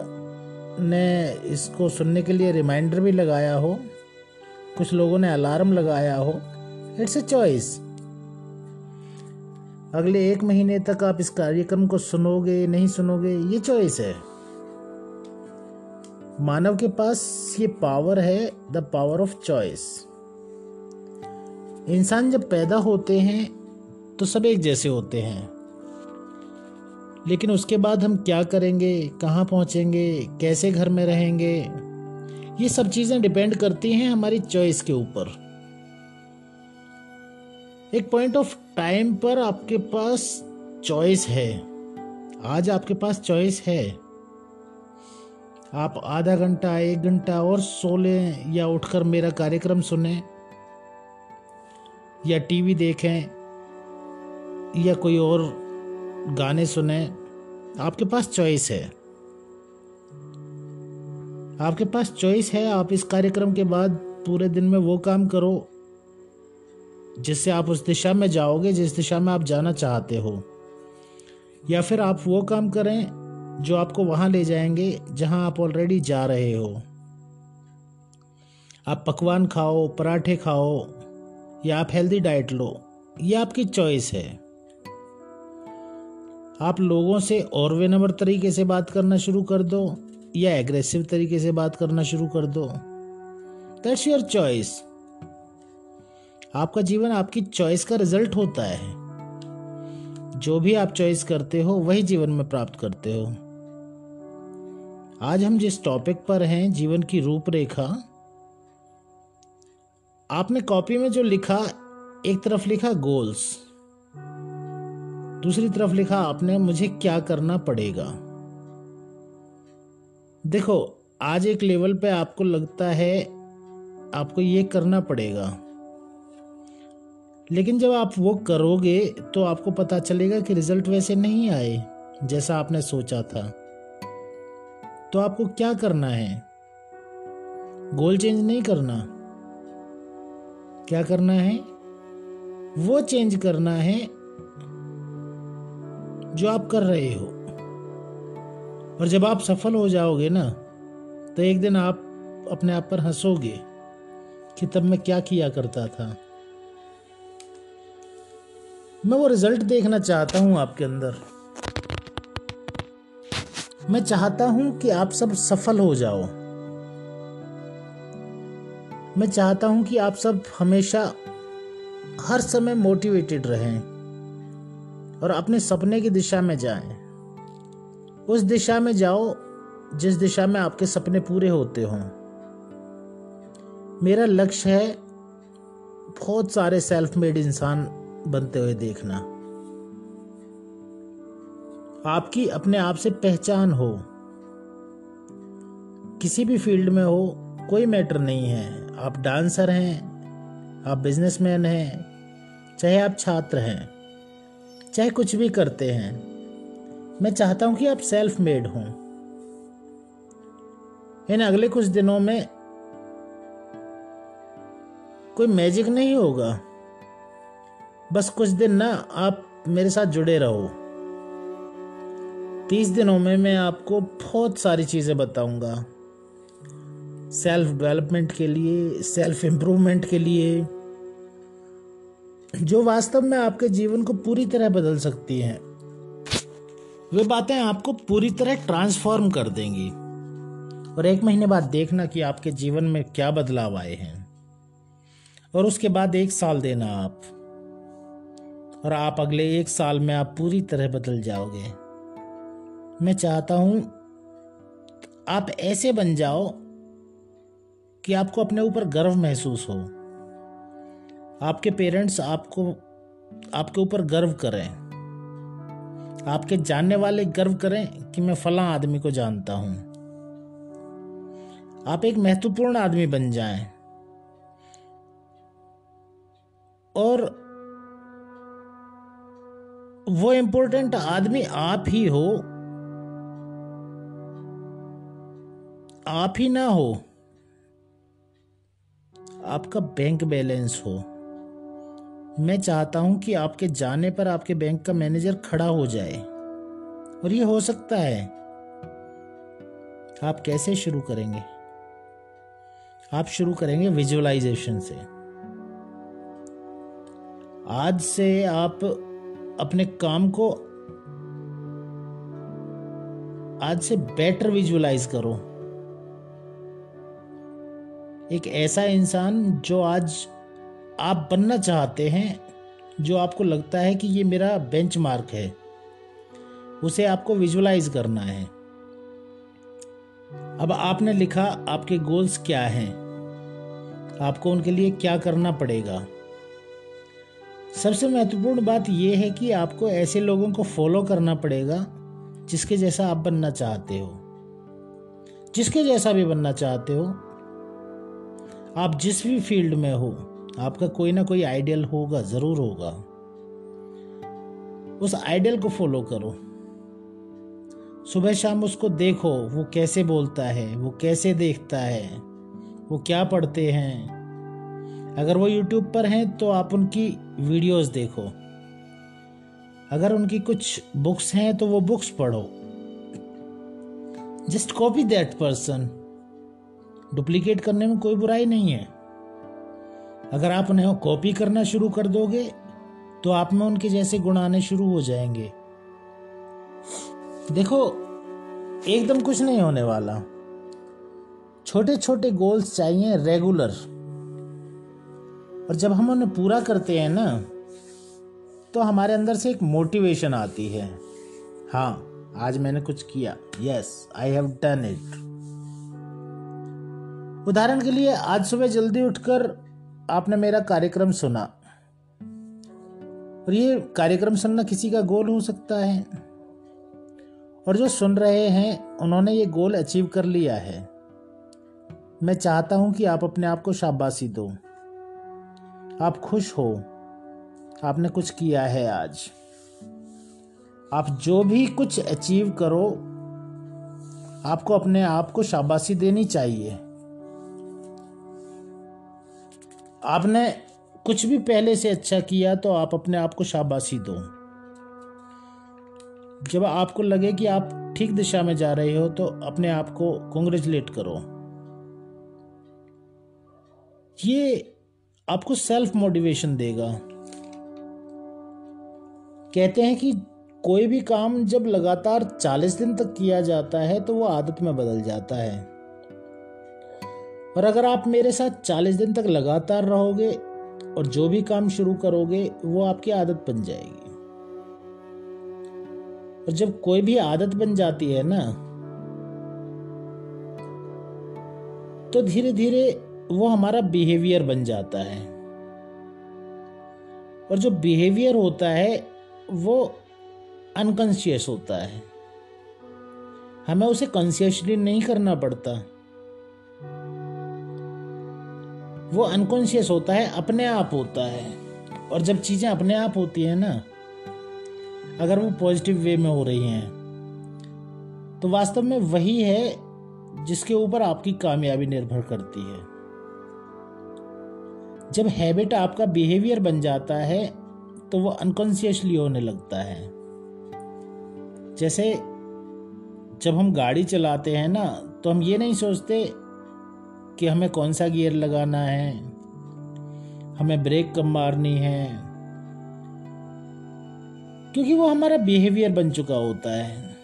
ने इसको सुनने के लिए रिमाइंडर भी लगाया हो। कुछ लोगों ने अलार्म लगाया हो। इट्स अ चॉइस अगले एक महीने तक आप इस कार्यक्रम को सुनोगे, नहीं सुनोगे, ये चॉइस है। मानव के पास ये पावर है द पावर ऑफ़ चॉइस इंसान जब पैदा होते हैं तो सब एक जैसे होते हैं। लेकिन उसके बाद हम क्या करेंगे, कहाँ पहुँचेंगे, कैसे घर में रहेंगे, ये सब चीज़ें डिपेंड करती हैं हमारी चॉइस के ऊपर। एक पॉइंट ऑफ़ टाइम पर आपके पास चॉइस है। आज आपके पास चॉइस है। आप आधा घंटा, एक घंटा और सो लें या उठकर मेरा कार्यक्रम सुने। या टीवी देखें, या कोई और गाने सुने, आपके पास चॉइस है। आपके पास चॉइस है, आप इस कार्यक्रम के बाद पूरे दिन में वो काम करो, जिससे आप उस दिशा में जाओगे, जिस दिशा में आप जाना चाहते हो। या फिर आप वो काम करें, जो आपको वहाँ ले जाएँगे, जहाँ आप ऑलरेडी जा रहे हो। आप पकवान खाओ, पराठे खाओ या आप हेल्दी डाइट लो, ये आपकी चॉइस है। आप लोगों से और वे नंबर तरीके से बात करना शुरू कर दो, या एग्रेसिव तरीके से बात करना शुरू कर दो। दैट्स योर चॉइस आपका जीवन आपकी चॉइस का रिज़ल्ट होता है। जो भी आप चॉइस करते हो, वही जीवन में प्राप्त करते हो। आज हम जिस टॉपिक पर हैं, जीवन की रूपरेखा आपने कॉपी में जो लिखा, एक तरफ़ लिखा गोल्स दूसरी तरफ़ लिखा आपने मुझे क्या करना पड़ेगा। देखो, आज एक लेवल पे आपको लगता है आपको ये करना पड़ेगा। लेकिन जब आप वो करोगे तो आपको पता चलेगा कि रिज़ल्ट वैसे नहीं आए, जैसा आपने सोचा था। तो आपको क्या करना है? गोल चेंज नहीं करना। क्या करना है? वो चेंज करना है जो आप कर रहे हो। और जब आप सफल हो जाओगे ना तो एक दिन आप अपने आप पर हंसोगे कि तब मैं क्या किया करता था। मैं वो रिज़ल्ट देखना चाहता हूँ आपके अंदर। मैं चाहता हूँ कि आप सब सफल हो जाओ। मैं चाहता हूँ कि आप सब हमेशा हर समय मोटिवेटेड रहें और अपने सपने की दिशा में जाएँ। उस दिशा में जाओ, जिस दिशा में आपके सपने पूरे होते हों। मेरा लक्ष्य है बहुत सारे सेल्फ मेड इंसान बनते हुए देखना। आपकी अपने आप से पहचान हो। किसी भी फ़ील्ड में हो, कोई मैटर नहीं है। आप डांसर हैं, आप बिजनेसमैन हैं, चाहे आप छात्र हैं, चाहे कुछ भी करते हैं, मैं चाहता हूँ कि आप सेल्फ मेड हों। इन अगले कुछ दिनों में कोई मैजिक नहीं होगा। बस कुछ दिन ना आप मेरे साथ जुड़े रहो। तीस दिनों में मैं आपको बहुत सारी चीज़ें बताऊँगा। सेल्फ डेवलपमेंट के लिए सेल्फ इम्प्रूवमेंट के लिए, जो वास्तव में आपके जीवन को पूरी तरह बदल सकती हैं, वे बातें आपको पूरी तरह ट्रांसफॉर्म कर देंगी। और एक महीने बाद देखना कि आपके जीवन में क्या बदलाव आए हैं। और उसके बाद एक साल देना आप। और आप अगले एक साल में आप पूरी तरह बदल जाओगे। मैं चाहता हूँ आप ऐसे बन जाओ कि आपको अपने ऊपर गर्व महसूस हो। आपके पेरेंट्स आपको, आपके ऊपर गर्व करें। आपके जानने वाले गर्व करें कि मैं फला आदमी को जानता हूँ। आप एक महत्वपूर्ण आदमी बन जाएँ। और वो इंपॉर्टेंट आदमी आप ही हो। आप ही ना हो। आपका बैंक बैलेंस हो। मैं चाहता हूँ कि आपके जाने पर आपके बैंक का मैनेजर खड़ा हो जाए। और ये हो सकता है। आप कैसे शुरू करेंगे? आप शुरू करेंगे विजुअलाइजेशन से। आज से आप अपने काम को आज से बेटर विजुअलाइज करो। एक ऐसा इंसान जो आज आप बनना चाहते हैं, जो आपको लगता है कि ये मेरा बेंचमार्क है, उसे आपको विजुअलाइज करना है। अब आपने लिखा आपके गोल्स क्या हैं? आपको उनके लिए क्या करना पड़ेगा? सबसे महत्वपूर्ण बात यह है कि आपको ऐसे लोगों को फॉलो करना पड़ेगा, जिसके जैसा आप बनना चाहते हो। जिसके जैसा भी बनना चाहते हो आप जिस भी फ़ील्ड में हो, आपका कोई ना कोई आइडियल होगा, ज़रूर होगा। उस आइडियल को फॉलो करो। सुबह शाम उसको देखो, वो कैसे बोलता है, वो कैसे देखता है, वो क्या पढ़ते हैं। अगर वो यूट्यूब पर हैं तो आप उनकी वीडियोस देखो। अगर उनकी कुछ बुक्स हैं तो वो बुक्स पढ़ो। Just copy that person. Duplicate करने में कोई बुराई नहीं है। अगर आप उन्हें कॉपी करना शुरू कर दोगे तो आप में उनके जैसे गुण आने शुरू हो जाएँगे। देखो, एकदम कुछ नहीं होने वाला। छोटे छोटे गोल्स चाहिए रेगुलर और जब हम उन्हें पूरा करते हैं ना तो हमारे अंदर से एक मोटिवेशन आती है। हाँ आज मैंने कुछ किया। Yes I have done it उदाहरण के लिए, आज सुबह जल्दी उठकर आपने मेरा कार्यक्रम सुना। और ये कार्यक्रम सुनना किसी का गोल हो सकता है। और जो सुन रहे हैं, उन्होंने ये गोल अचीव कर लिया है। मैं चाहता हूँ कि आप अपने आप को शाबाशी दो। आप खुश हो। आपने कुछ किया है आज। आप जो भी कुछ अचीव करो, आपको अपने आप को शाबाशी देनी चाहिए। आपने कुछ भी पहले से अच्छा किया तो आप अपने आप को शाबाशी दो। जब आपको लगे कि आप ठीक दिशा में जा रहे हो तो अपने आप को कॉन्ग्रेचुलेट करो। ये आपको सेल्फ मोटिवेशन देगा। कहते हैं कि कोई भी काम जब लगातार 40 दिन तक किया जाता है तो वो आदत में बदल जाता है। और अगर आप मेरे साथ 40 दिन तक लगातार रहोगे और जो भी काम शुरू करोगे, वो आपकी आदत बन जाएगी। और जब कोई भी आदत बन जाती है ना तो धीरे धीरे वो हमारा बिहेवियर बन जाता है। और जो बिहेवियर होता है, वो अनकॉन्शियस होता है। हमें उसे कॉन्शियसली नहीं करना पड़ता। वो अनकॉन्शियस होता है, अपने आप होता है। और जब चीज़ें अपने आप होती हैं ना, अगर वो पॉजिटिव वे में हो रही हैं तो वास्तव में वही है जिसके ऊपर आपकी कामयाबी निर्भर करती है। जब हैबिट आपका बिहेवियर बन जाता है तो वो अनकॉन्शियसली होने लगता है। जैसे जब हम गाड़ी चलाते हैं ना तो हम ये नहीं सोचते कि हमें कौन सा गियर लगाना है? हमें ब्रेक कब मारनी है? क्योंकि वो हमारा बिहेवियर बन चुका होता है।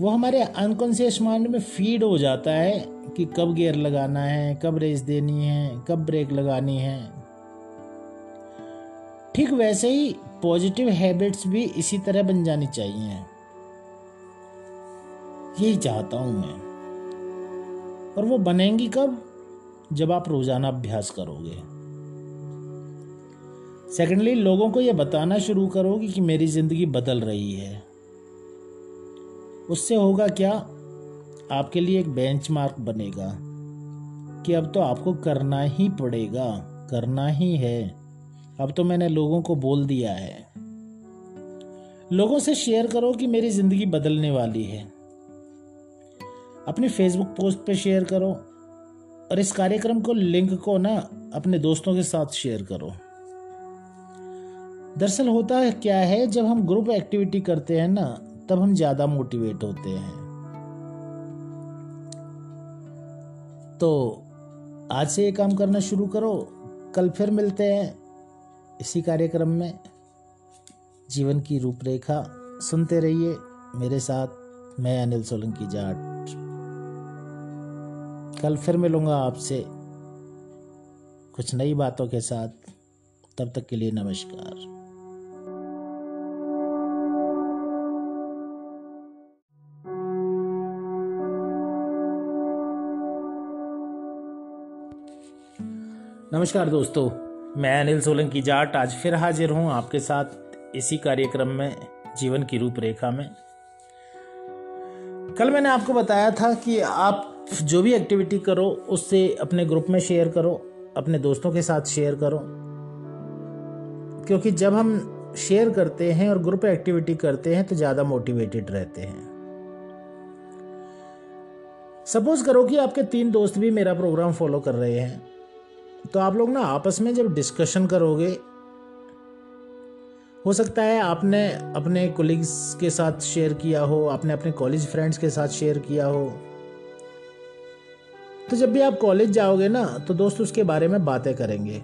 वो हमारे अनकॉन्शियस माइंड में फ़ीड हो जाता है कि कब गियर लगाना है, कब रेस देनी है, कब ब्रेक लगानी है। ठीक वैसे ही पॉजिटिव हैबिट्स भी इसी तरह बन जानी चाहिए। यही चाहता हूँ मैं। और वो बनेंगी कब? जब आप रोज़ाना अभ्यास करोगे। सेकेंडली लोगों को यह बताना शुरू करोगे कि मेरी ज़िंदगी बदल रही है। उससे होगा क्या? आपके लिए एक बेंचमार्क बनेगा कि अब तो आपको करना ही पड़ेगा, करना ही है। अब तो मैंने लोगों को बोल दिया है। लोगों से शेयर करो कि मेरी ज़िंदगी बदलने वाली है। अपने फेसबुक पोस्ट पे शेयर करो और इस कार्यक्रम को लिंक को ना अपने दोस्तों के साथ शेयर करो। दरअसल होता है क्या है, जब हम ग्रुप एक्टिविटी करते हैं ना, तब हम ज़्यादा मोटिवेट होते हैं। तो आज से ये काम करना शुरू करो, कल फिर मिलते हैं इसी कार्यक्रम में। जीवन की रूपरेखा सुनते रहिए मेरे साथ, मैं अनिल सोलंकी जाट। कल फिर मिलूँगा आपसे कुछ नई बातों के साथ। तब तक के लिए नमस्कार। नमस्कार दोस्तों, मैं अनिल सोलंकी जाट आज फिर हाजिर हूँ आपके साथ इसी कार्यक्रम में, जीवन की रूपरेखा में। कल मैंने आपको बताया था कि आप जो भी एक्टिविटी करो, उससे अपने ग्रुप में शेयर करो, अपने दोस्तों के साथ शेयर करो। क्योंकि जब हम शेयर करते हैं और ग्रुप एक्टिविटी करते हैं तो ज़्यादा मोटिवेटेड रहते हैं। सपोज़ करो कि आपके तीन दोस्त भी मेरा प्रोग्राम फॉलो कर रहे हैं। तो आप लोग ना आपस में जब डिस्कशन करोगे, हो सकता है आपने अपने कोलिग्स के साथ शेयर किया हो, आपने अपने कॉलेज फ्रेंड्स के साथ शेयर किया हो। तो जब भी आप कॉलेज जाओगे ना तो दोस्त उसके बारे में बातें करेंगे।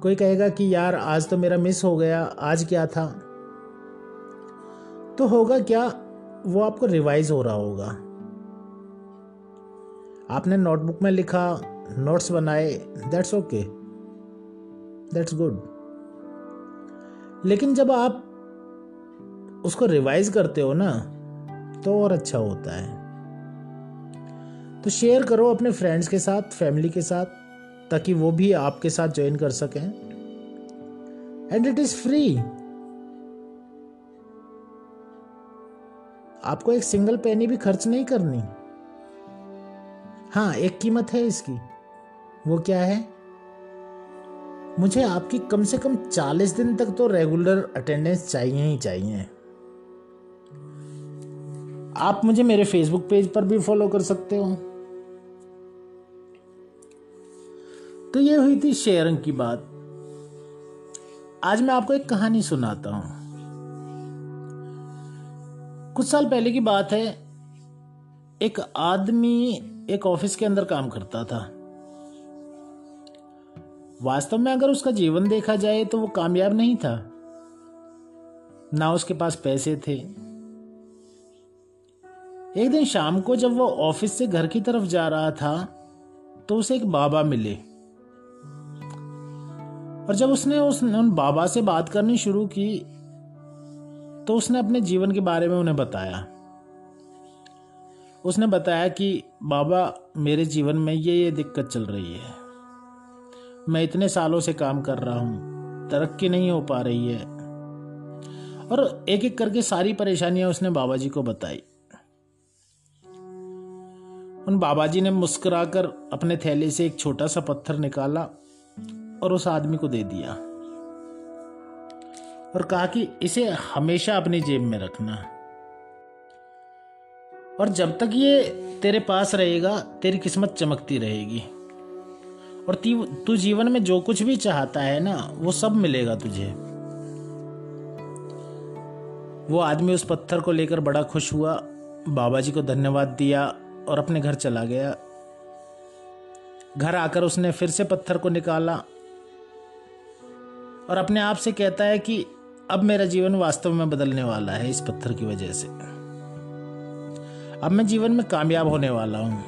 कोई कहेगा कि, यार, आज तो मेरा मिस हो गया, आज क्या था? तो होगा क्या, वो आपको रिवाइज हो रहा होगा। आपने नोटबुक में लिखा नोट्स बनाए दैट्स ओके दैट्स गुड लेकिन जब आप उसको रिवाइज करते हो ना तो और अच्छा होता है। तो शेयर करो अपने फ्रेंड्स के साथ फैमिली के साथ, ताकि वो भी आपके साथ ज्वाइन कर सकें। एंड इट इज़ फ्री आपको एक सिंगल पेनी भी खर्च नहीं करनी। हाँ एक कीमत है इसकी। वो क्या है? मुझे आपकी कम से कम चालीस दिन तक तो रेगुलर अटेंडेंस चाहिए ही चाहिए। आप मुझे मेरे फेसबुक पेज पर भी फॉलो कर सकते हो। तो ये हुई थी शेयरिंग की बात। आज मैं आपको एक कहानी सुनाता हूँ। कुछ साल पहले की बात है, एक आदमी एक ऑफ़िस के अंदर काम करता था। वास्तव में अगर उसका जीवन देखा जाए तो वो कामयाब नहीं था। ना उसके पास पैसे थे। एक दिन शाम को जब वो ऑफ़िस से घर की तरफ़ जा रहा था तो उसे एक बाबा मिले। और जब उसने उस, उन बाबा से बात करनी शुरू की तो उसने अपने जीवन के बारे में उन्हें बताया। उसने बताया कि, बाबा, मेरे जीवन में ये ये दिक्कत चल रही है। मैं इतने सालों से काम कर रहा हूँ, तरक्की नहीं हो पा रही है। और एक एक करके सारी परेशानियाँ उसने बाबा जी को बताई। उन बाबा जी ने मुस्कुराकर अपने थैले से एक छोटा सा पत्थर निकाला और उस आदमी को दे दिया। और कहा कि इसे हमेशा अपनी जेब में रखना। और जब तक ये तेरे पास रहेगा, तेरी किस्मत चमकती रहेगी। और तू जीवन में जो कुछ भी चाहता है ना, वो सब मिलेगा तुझे। वो आदमी उस पत्थर को लेकर बड़ा खुश हुआ बाबा जी को धन्यवाद दिया और अपने घर चला गया। घर आकर उसने फिर से पत्थर को निकाला और अपने आप से कहता है कि अब मेरा जीवन वास्तव में बदलने वाला है इस पत्थर की वजह से। अब मैं जीवन में कामयाब होने वाला हूँ।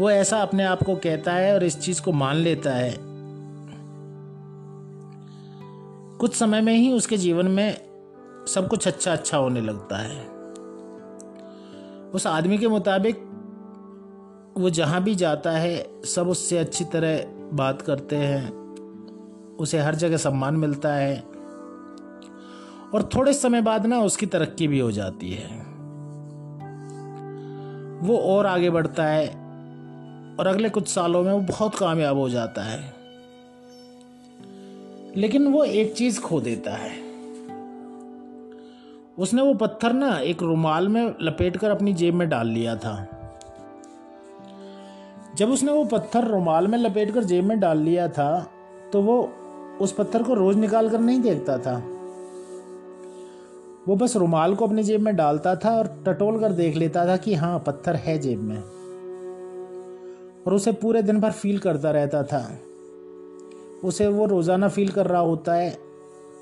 वो ऐसा अपने आप को कहता है और इस चीज़ को मान लेता है। कुछ समय में ही उसके जीवन में सब कुछ अच्छा अच्छा होने लगता है। उस आदमी के मुताबिक वो जहाँ भी जाता है, सब उससे अच्छी तरह बात करते हैं। उसे हर जगह सम्मान मिलता है और थोड़े समय बाद ना उसकी तरक्की भी हो जाती है। वो और आगे बढ़ता है और अगले कुछ सालों में वो बहुत कामयाब हो जाता है। लेकिन वो एक चीज़ खो देता है। उसने वो पत्थर ना एक रुमाल में लपेट कर अपनी जेब में डाल लिया था। जब उसने वो पत्थर रुमाल में लपेट कर जेब में डाल लिया था तो वो उस पत्थर को रोज निकाल कर नहीं देखता था। वो बस रुमाल को अपनी जेब में डालता था और टटोल कर देख लेता था कि हाँ पत्थर है जेब में। और उसे पूरे दिन भर फील करता रहता था। उसे वो रोज़ाना फील कर रहा होता है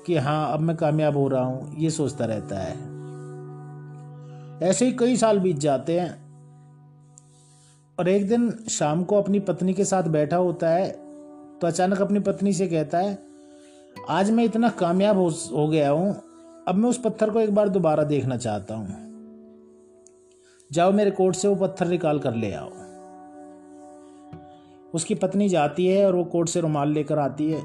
कि हाँ अब मैं कामयाब हो रहा हूँ, ये सोचता रहता है। ऐसे ही कई साल बीत जाते हैं। और एक दिन शाम को अपनी पत्नी के साथ बैठा होता है तो अचानक अपनी पत्नी से कहता है आज मैं इतना कामयाब हो, हो गया हूँ अब मैं उस पत्थर को एक बार दोबारा देखना चाहता हूँ। जाओ मेरे कोट से वो पत्थर निकाल कर ले आओ। उसकी पत्नी जाती है और वो कोट से रुमाल लेकर आती है।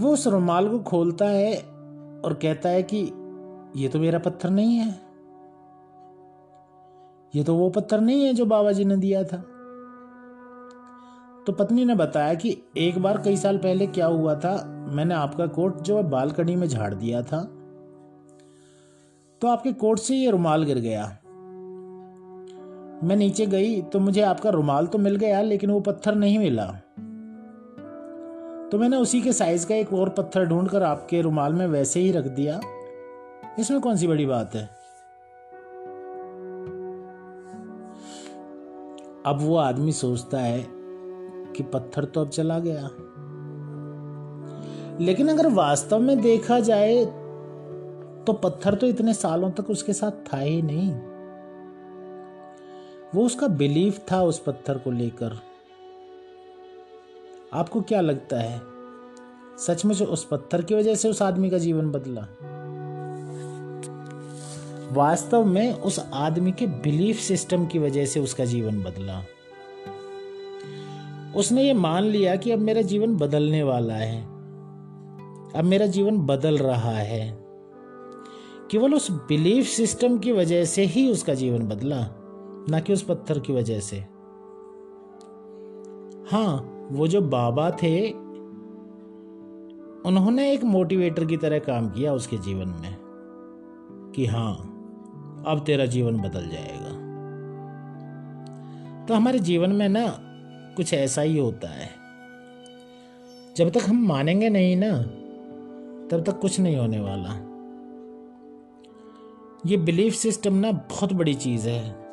वो उस रुमाल को खोलता है और कहता है कि ये तो मेरा पत्थर नहीं है। ये तो वो पत्थर नहीं है जो बाबा जी ने दिया था। तो पत्नी ने बताया कि एक बार कई साल पहले क्या हुआ था, मैंने आपका कोट जो है बालकनी में झाड़ दिया था। तो आपके कोट से ये रुमाल गिर गया। मैं नीचे गई तो मुझे आपका रुमाल तो मिल गया, लेकिन वो पत्थर नहीं मिला। तो मैंने उसी के साइज़ का एक और पत्थर ढूंढकर आपके रुमाल में वैसे ही रख दिया। इसमें कौन सी बड़ी बात है? अब वो आदमी सोचता है कि पत्थर तो अब चला गया। लेकिन अगर वास्तव में देखा जाए तो पत्थर तो इतने सालों तक उसके साथ था ही नहीं। वो उसका बिलीफ था उस पत्थर को लेकर। आपको क्या लगता है, सचमुच उस पत्थर की वजह से उस आदमी का जीवन बदला? वास्तव में उस आदमी के बिलीफ सिस्टम की वजह से उसका जीवन बदला। उसने ये मान लिया कि अब मेरा जीवन बदलने वाला है। अब मेरा जीवन बदल रहा है। केवल उस बिलीफ सिस्टम की वजह से ही उसका जीवन बदला, ना कि उस पत्थर की वजह से। हाँ वो जो बाबा थे, उन्होंने एक मोटिवेटर की तरह काम किया उसके जीवन में, कि हाँ अब तेरा जीवन बदल जाएगा। तो हमारे जीवन में ना कुछ ऐसा ही होता है। जब तक हम मानेंगे नहीं ना, तब तक कुछ नहीं होने वाला। ये बिलीफ सिस्टम ना बहुत बड़ी चीज़ है।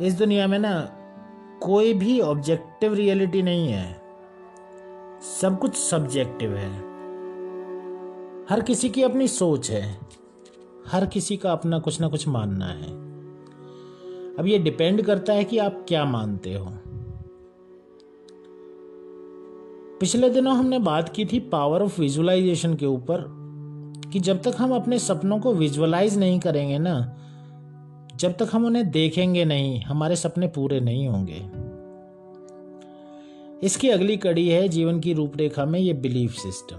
इस दुनिया में ना कोई भी ऑब्जेक्टिव रियलिटी नहीं है। सब कुछ सब्जेक्टिव है। हर किसी की अपनी सोच है। हर किसी का अपना कुछ ना कुछ मानना है। अब ये डिपेंड करता है कि आप क्या मानते हो। पिछले दिनों हमने बात की थी पावर ऑफ़ विजुअलाइजेशन के ऊपर, कि जब तक हम अपने सपनों को विजुअलाइज नहीं करेंगे ना, जब तक हम उन्हें देखेंगे नहीं, हमारे सपने पूरे नहीं होंगे। इसकी अगली कड़ी है जीवन की रूपरेखा में ये बिलीफ सिस्टम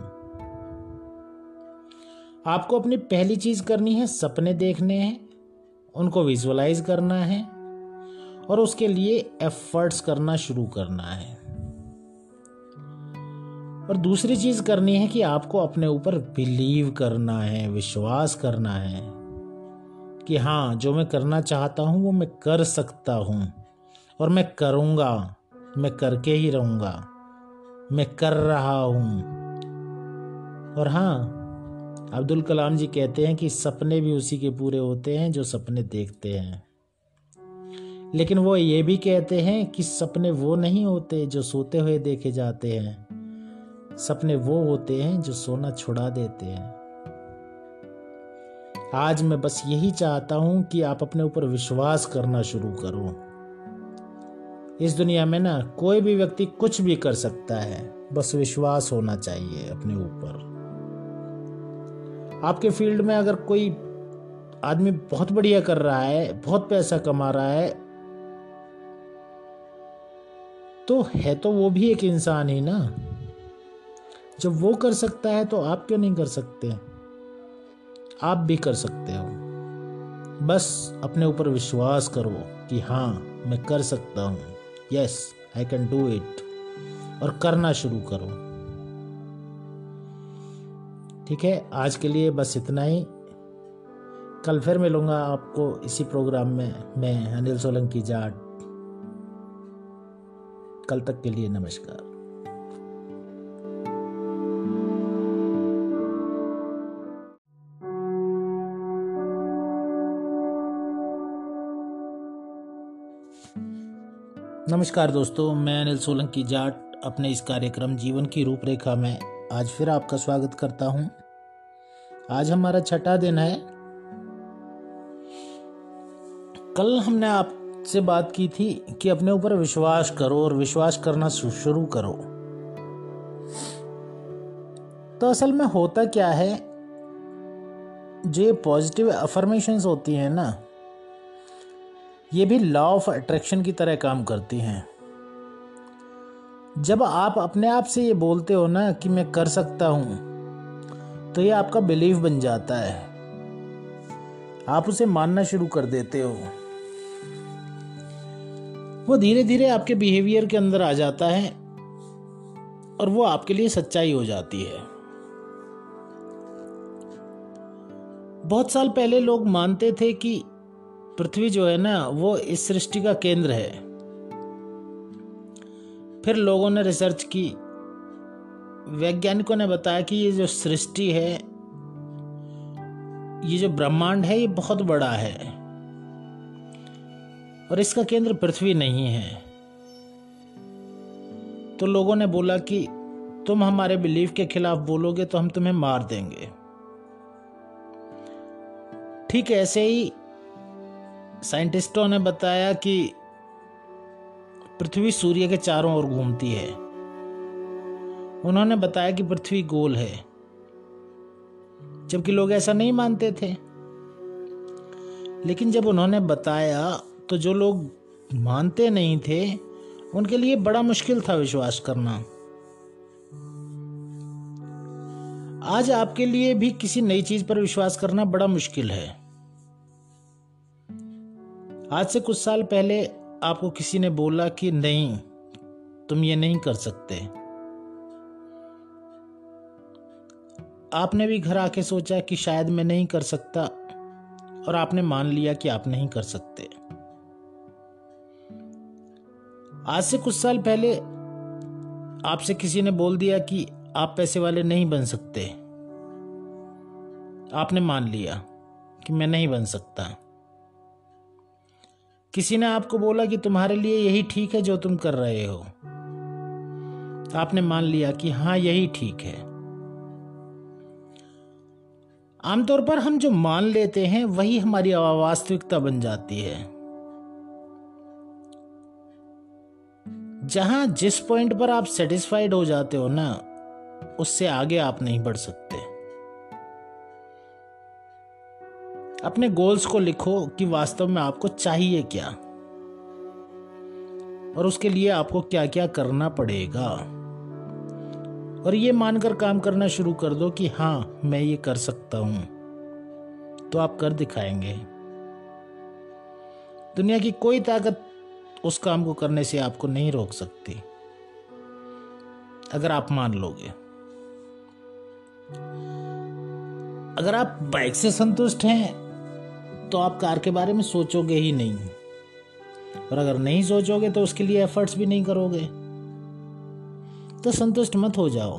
आपको अपनी पहली चीज़ करनी है, सपने देखने हैं, उनको विजुअलाइज करना है, और उसके लिए एफर्ट्स करना शुरू करना है। और दूसरी चीज़ करनी है कि आपको अपने ऊपर बिलीव करना है, विश्वास करना है कि हाँ जो मैं करना चाहता हूँ, वो मैं कर सकता हूँ और मैं करूँगा, मैं करके ही रहूँगा, मैं कर रहा हूँ। और हाँ अब्दुल कलाम जी कहते हैं कि सपने भी उसी के पूरे होते हैं जो सपने देखते हैं। लेकिन वो ये भी कहते हैं कि सपने वो नहीं होते जो सोते हुए देखे जाते हैं। सपने वो होते हैं जो सोना छुड़ा देते हैं। आज मैं बस यही चाहता हूँ कि आप अपने ऊपर विश्वास करना शुरू करो। इस दुनिया में ना कोई भी व्यक्ति कुछ भी कर सकता है, बस विश्वास होना चाहिए अपने ऊपर। आपके फ़ील्ड में अगर कोई आदमी बहुत बढ़िया कर रहा है, बहुत पैसा कमा रहा है तो है तो वो भी एक इंसान ही ना। जब वो कर सकता है तो आप क्यों नहीं कर सकते? आप भी कर सकते हो। बस अपने ऊपर विश्वास करो कि हाँ मैं कर सकता हूँ। Yes I can do it और करना शुरू करो। ठीक है, आज के लिए बस इतना ही। कल फिर मिलूँगा आपको इसी प्रोग्राम में। मैं अनिल सोलंकी जाट। कल तक के लिए नमस्कार। नमस्कार दोस्तों, मैं अनिल सोलंकी जाट, अपने इस कार्यक्रम जीवन की रूपरेखा में आज फिर आपका स्वागत करता हूँ। आज हमारा छठा दिन है। कल हमने आपसे बात की थी कि अपने ऊपर विश्वास करो और विश्वास करना शुरू करो। तो असल में होता क्या है? जो ये पॉजिटिव अफर्मेशंस होती हैं ना ये भी लॉ ऑफ़ अट्रैक्शन की तरह काम करती हैं। जब आप अपने आप से ये बोलते हो ना कि मैं कर सकता हूँ तो ये आपका बिलीव बन जाता है। आप उसे मानना शुरू कर देते हो। वो धीरे धीरे आपके बिहेवियर के अंदर आ जाता है और वो आपके लिए सच्चाई हो जाती है। बहुत साल पहले लोग मानते थे कि पृथ्वी जो है ना, वो इस सृष्टि का केंद्र है। फिर लोगों ने रिसर्च की। वैज्ञानिकों ने बताया कि ये जो सृष्टि है, ये जो ब्रह्मांड है, ये बहुत बड़ा है। और इसका केंद्र पृथ्वी नहीं है। तो लोगों ने बोला कि तुम हमारे बिलीफ के खिलाफ बोलोगे तो हम तुम्हें मार देंगे। ठीक ऐसे ही साइंटिस्टों ने बताया कि पृथ्वी सूर्य के चारों ओर घूमती है। उन्होंने बताया कि पृथ्वी गोल है, जबकि लोग ऐसा नहीं मानते थे। लेकिन जब उन्होंने बताया तो जो लोग मानते नहीं थे, उनके लिए बड़ा मुश्किल था विश्वास करना। आज आपके लिए भी किसी नई चीज़ पर विश्वास करना बड़ा मुश्किल है। आज से कुछ साल पहले आपको किसी ने बोला कि नहीं, तुम ये नहीं कर सकते। आपने भी घर आके सोचा कि शायद मैं नहीं कर सकता और आपने मान लिया कि आप नहीं कर सकते। आज से कुछ साल पहले आपसे किसी ने बोल दिया कि आप पैसे वाले नहीं बन सकते। आपने मान लिया कि मैं नहीं बन सकता। किसी ने आपको बोला कि तुम्हारे लिए यही ठीक है जो तुम कर रहे हो। आपने मान लिया कि हाँ यही ठीक है। आमतौर पर हम जो मान लेते हैं, वही हमारी वास्तविकता बन जाती है। जहाँ जिस पॉइंट पर आप सेटिस्फाइड हो जाते हो ना, उससे आगे आप नहीं बढ़ सकते। अपने गोल्स को लिखो कि वास्तव में आपको चाहिए क्या। और उसके लिए आपको क्या क्या करना पड़ेगा। और ये मानकर काम करना शुरू कर दो कि हाँ मैं ये कर सकता हूँ। तो आप कर दिखाएँगे। दुनिया की कोई ताकत उस काम को करने से आपको नहीं रोक सकती। अगर आप मान लोगे। अगर आप बाइक से संतुष्ट हैं तो आप कार के बारे में सोचोगे ही नहीं। और अगर नहीं सोचोगे तो उसके लिए एफर्ट्स भी नहीं करोगे। तो संतुष्ट मत हो जाओ।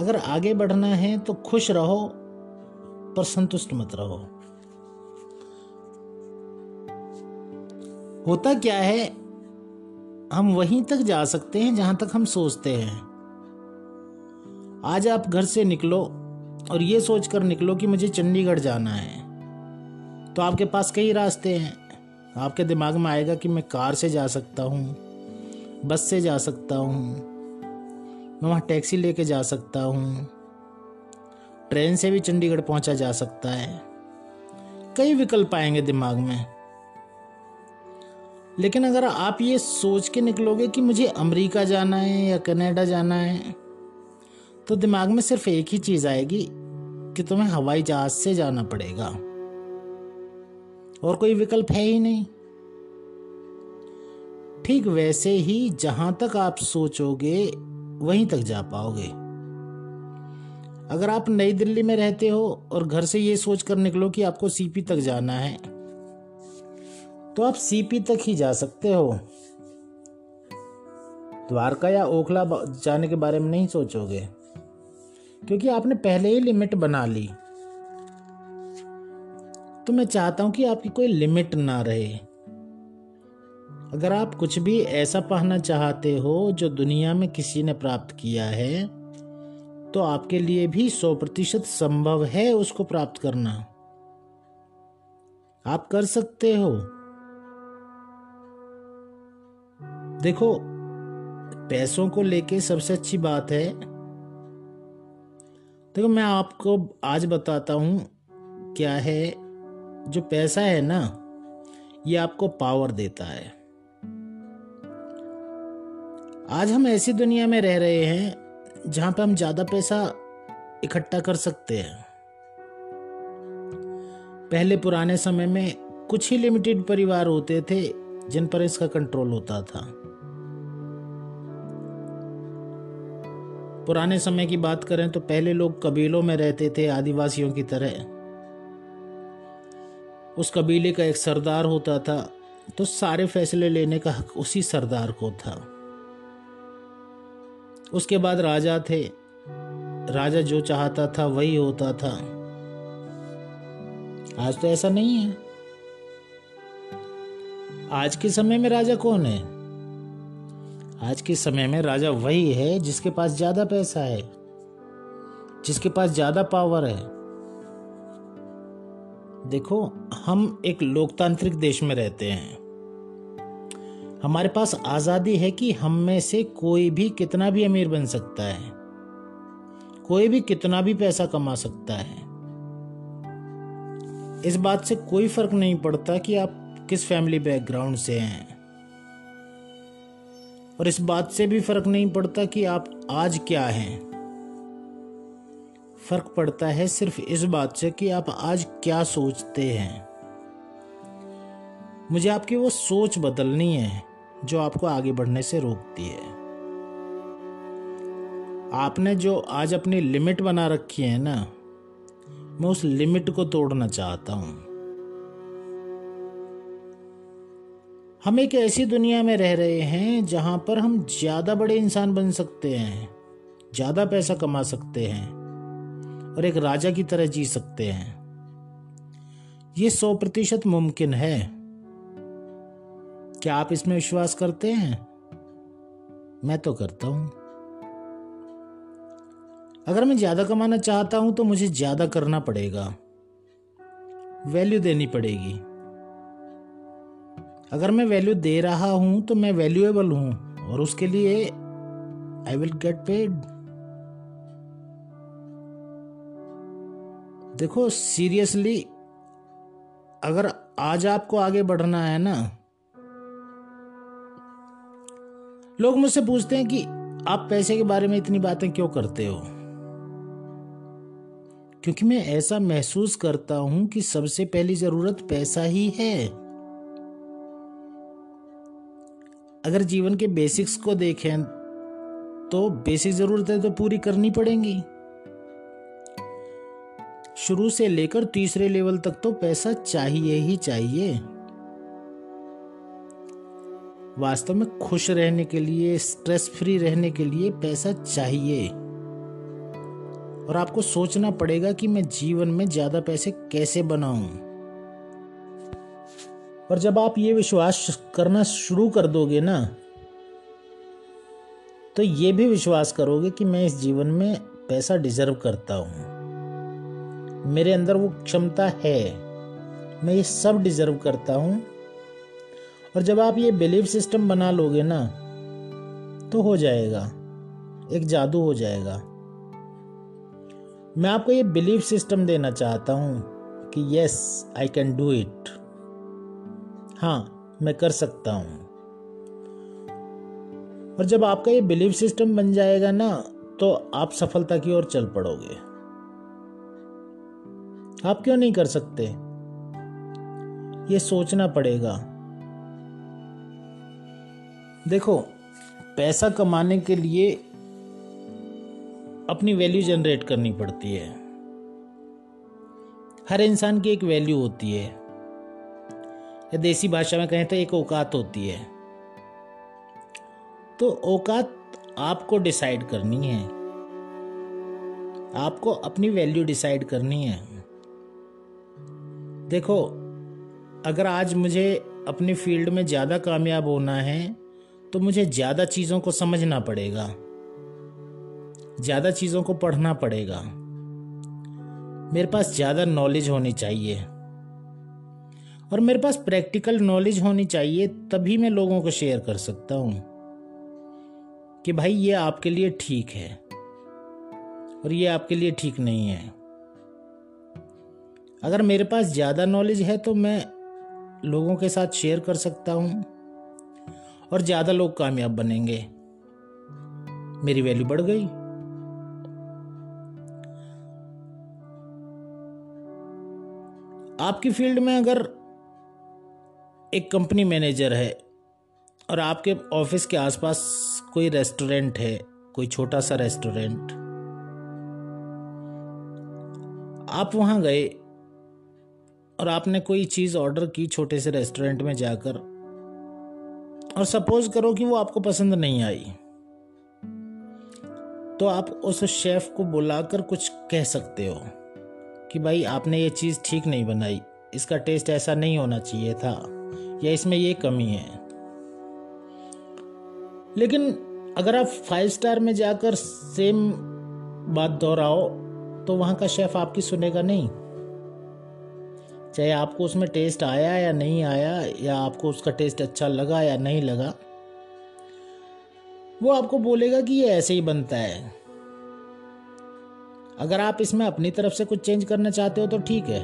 अगर आगे बढ़ना है तो खुश रहो, पर संतुष्ट मत रहो। होता क्या है, हम वहीं तक जा सकते हैं जहाँ तक हम सोचते हैं। आज आप घर से निकलो और ये सोच कर निकलो कि मुझे चंडीगढ़ जाना है। तो आपके पास कई रास्ते हैं। आपके दिमाग में आएगा कि मैं कार से जा सकता हूँ, बस से जा सकता हूँ, मैं वहाँ टैक्सी लेके जा सकता हूँ, ट्रेन से भी चंडीगढ़ पहुँचा जा सकता है। कई विकल्प आएँगे दिमाग में। लेकिन अगर आप ये सोच के निकलोगे कि मुझे अमेरिका जाना है या कनाडा जाना है तो दिमाग में सिर्फ़ एक ही चीज़ आएगी कि तुम्हें हवाई जहाज़ से जाना पड़ेगा। और कोई विकल्प है ही नहीं। ठीक वैसे ही जहाँ तक आप सोचोगे, वहीं तक जा पाओगे। अगर आप नई दिल्ली में रहते हो और घर से ये सोच कर निकलो कि आपको सीपी तक जाना है तो आप सीपी तक ही जा सकते हो। द्वारका या ओखला जाने के बारे में नहीं सोचोगे। क्योंकि आपने पहले ही लिमिट बना ली। तो मैं चाहता हूँ कि आपकी कोई लिमिट ना रहे। अगर आप कुछ भी ऐसा पाना चाहते हो जो दुनिया में किसी ने प्राप्त किया है तो आपके लिए भी सौ प्रतिशत संभव है उसको प्राप्त करना। आप कर सकते हो। देखो, पैसों को लेके सबसे अच्छी बात है देखो, मैं आपको आज बताता हूँ क्या है, जो पैसा है ना, ये आपको पावर देता है। आज हम ऐसी दुनिया में रह रहे हैं, जहाँ पे हम ज़्यादा पैसा इकट्ठा कर सकते हैं। पहले पुराने समय में कुछ ही लिमिटेड परिवार होते थे, जिन पर इसका कंट्रोल होता था। पुराने समय की बात करें तो पहले लोग कबीलों में रहते थे आदिवासियों की तरह। उस कबीले का एक सरदार होता था तो सारे फैसले लेने का हक उसी सरदार को था। उसके बाद राजा थे। राजा जो चाहता था वही होता था। आज तो ऐसा नहीं है। आज के समय में राजा कौन है? आज के समय में राजा वही है जिसके पास ज़्यादा पैसा है, जिसके पास ज़्यादा पावर है। देखो, हम एक लोकतांत्रिक देश में रहते हैं। हमारे पास आज़ादी है कि हम में से कोई भी कितना भी अमीर बन सकता है, कोई भी कितना भी पैसा कमा सकता है। इस बात से कोई फ़र्क नहीं पड़ता कि आप किस फैमिली बैकग्राउंड से हैं। और इस बात से भी फ़र्क नहीं पड़ता कि आप आज क्या हैं। फ़र्क पड़ता है सिर्फ़ इस बात से कि आप आज क्या सोचते हैं। मुझे आपकी वो सोच बदलनी है, जो आपको आगे बढ़ने से रोकती है। आपने जो आज अपनी लिमिट बना रखी है ना, मैं उस लिमिट को तोड़ना चाहता हूँ। हम एक ऐसी दुनिया में रह रहे हैं जहाँ पर हम ज़्यादा बड़े इंसान बन सकते हैं, ज़्यादा पैसा कमा सकते हैं और एक राजा की तरह जी सकते हैं। ये सौ प्रतिशत मुमकिन है। क्या आप इसमें विश्वास करते हैं? मैं तो करता हूँ। अगर मैं ज़्यादा कमाना चाहता हूँ तो मुझे ज़्यादा करना पड़ेगा। वैल्यू देनी पड़ेगी। अगर मैं वैल्यू दे रहा हूँ तो मैं वैल्यूएबल हूँ, और उसके लिए आई विल गेट पेड देखो सीरियसली अगर आज आपको आगे बढ़ना है ना, लोग मुझसे पूछते हैं कि आप पैसे के बारे में इतनी बातें क्यों करते हो? क्योंकि मैं ऐसा महसूस करता हूँ कि सबसे पहली ज़रूरत पैसा ही है। अगर जीवन के बेसिक्स को देखें तो बेसिक जरूरतें तो पूरी करनी पड़ेंगी। शुरू से लेकर तीसरे लेवल तक तो पैसा चाहिए ही चाहिए। वास्तव में खुश रहने के लिए स्ट्रेस फ्री रहने के लिए पैसा चाहिए। और आपको सोचना पड़ेगा कि मैं जीवन में ज़्यादा पैसे कैसे बनाऊँ। और जब आप ये विश्वास करना शुरू कर दोगे ना तो ये भी विश्वास करोगे कि मैं इस जीवन में पैसा डिजर्व करता हूँ। मेरे अंदर वो क्षमता है। मैं ये सब डिजर्व करता हूँ। और जब आप ये बिलीव सिस्टम बना लोगे ना तो हो जाएगा। एक जादू हो जाएगा। मैं आपको ये बिलीव सिस्टम देना चाहता हूँ कि yes I can do it हाँ मैं कर सकता हूँ। और जब आपका ये बिलीव सिस्टम बन जाएगा ना तो आप सफलता की ओर चल पड़ोगे। आप क्यों नहीं कर सकते? ये सोचना पड़ेगा। देखो, पैसा कमाने के लिए अपनी वैल्यू जनरेट करनी पड़ती है। हर इंसान की एक वैल्यू होती है। या देसी भाषा में कहें तो एक औकात होती है। तो औकात आपको डिसाइड करनी है। आपको अपनी वैल्यू डिसाइड करनी है। देखो, अगर आज मुझे अपनी फ़ील्ड में ज़्यादा कामयाब होना है तो मुझे ज़्यादा चीज़ों को समझना पड़ेगा। ज़्यादा चीज़ों को पढ़ना पड़ेगा। मेरे पास ज़्यादा नॉलेज होनी चाहिए। और मेरे पास प्रैक्टिकल नॉलेज होनी चाहिए, तभी मैं लोगों को शेयर कर सकता हूँ कि भाई ये आपके लिए ठीक है और ये आपके लिए ठीक नहीं है। अगर मेरे पास ज़्यादा नॉलेज है तो मैं लोगों के साथ शेयर कर सकता हूँ और ज़्यादा लोग कामयाब बनेंगे। मेरी वैल्यू बढ़ गई। आपकी फ़ील्ड में अगर एक कंपनी मैनेजर है और आपके ऑफ़िस के आसपास कोई रेस्टोरेंट है, कोई छोटा सा रेस्टोरेंट आप वहाँ गए और आपने कोई चीज़ ऑर्डर की छोटे से रेस्टोरेंट में जाकर और सपोज़ करो कि वो आपको पसंद नहीं आई तो आप उस शेफ को बुलाकर कुछ कह सकते हो कि भाई आपने ये चीज़ ठीक नहीं बनाई, इसका टेस्ट ऐसा नहीं होना चाहिए था। या इसमें ये कमी है। लेकिन अगर आप फाइव स्टार में जाकर सेम बात दोहराओ तो वहाँ का शेफ आपकी सुनेगा नहीं। चाहे आपको उसमें टेस्ट आया या नहीं आया, या आपको उसका टेस्ट अच्छा लगा या नहीं लगा, वो आपको बोलेगा कि ये ऐसे ही बनता है। अगर आप इसमें अपनी तरफ़ से कुछ चेंज करना चाहते हो तो ठीक है,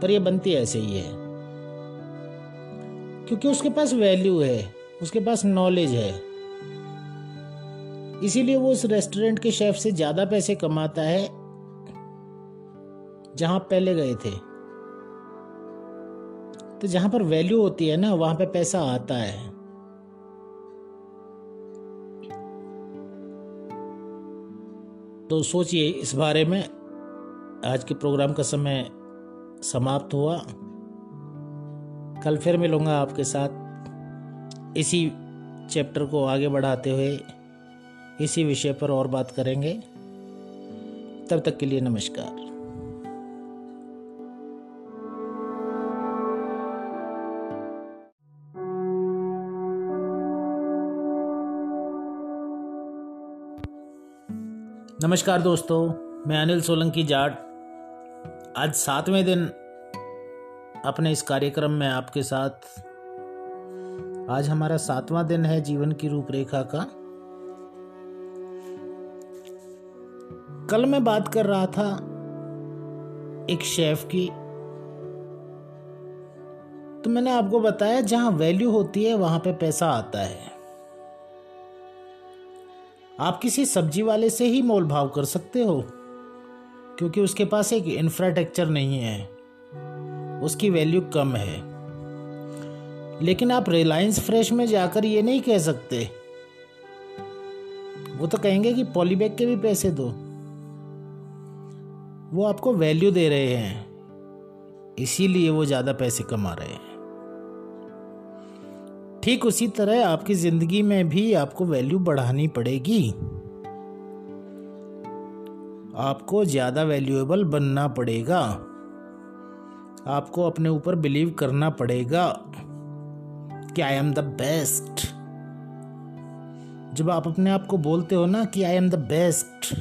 पर ये बनती ऐसे ही है। क्योंकि उसके पास वैल्यू है, उसके पास नॉलेज है। इसीलिए वो उस रेस्टोरेंट के शेफ से ज़्यादा पैसे कमाता है, जहाँ पहले गए थे। तो जहाँ पर वैल्यू होती है ना, वहाँ पे पैसा आता है। तो सोचिए इस बारे में, आज के प्रोग्राम का समय समाप्त हुआ। कल फिर मिलूँगा आपके साथ। इसी चैप्टर को आगे बढ़ाते हुए इसी विषय पर और बात करेंगे। तब तक के लिए नमस्कार। नमस्कार दोस्तों, मैं अनिल सोलंकी जाट। आज सातवें दिन अपने इस कार्यक्रम में आपके साथ आज हमारा सातवां दिन है जीवन की रूपरेखा का। कल मैं बात कर रहा था एक शेफ की। तो मैंने आपको बताया जहाँ वैल्यू होती है, वहाँ पे पैसा आता है। आप किसी सब्ज़ी वाले से ही मोल भाव कर सकते हो, क्योंकि उसके पास एक इंफ्रास्ट्रक्चर नहीं है। उसकी वैल्यू कम है। लेकिन आप रिलायंस फ्रेश में जाकर ये नहीं कह सकते। वो तो कहेंगे कि पॉलीबैग के भी पैसे दो। वो आपको वैल्यू दे रहे हैं। इसीलिए वो ज़्यादा पैसे कमा रहे हैं। ठीक उसी तरह आपकी ज़िंदगी में भी आपको वैल्यू बढ़ानी पड़ेगी। आपको ज़्यादा वैल्यूएबल बनना पड़ेगा। आपको अपने ऊपर बिलीव करना पड़ेगा कि आई एम द बेस्ट जब आप अपने आप को बोलते हो ना कि आई एम द बेस्ट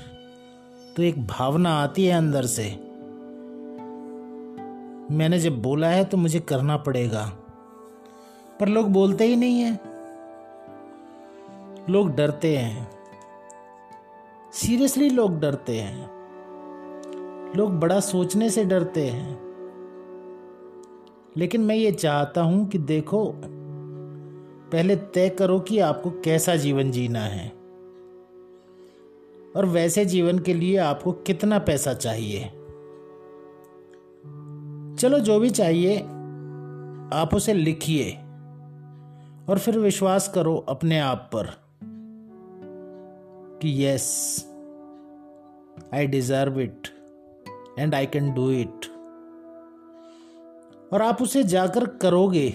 तो एक भावना आती है अंदर से। मैंने जब बोला है तो मुझे करना पड़ेगा। पर लोग बोलते ही नहीं है। लोग डरते हैं। सीरियसली लोग डरते हैं। लोग बड़ा सोचने से डरते हैं। लेकिन मैं ये चाहता हूँ कि देखो, पहले तय करो कि आपको कैसा जीवन जीना है। और वैसे जीवन के लिए आपको कितना पैसा चाहिए। चलो जो भी चाहिए, आप उसे लिखिए और फिर विश्वास करो अपने आप पर कि yes I deserve it and I can do it और आप उसे जाकर करोगे।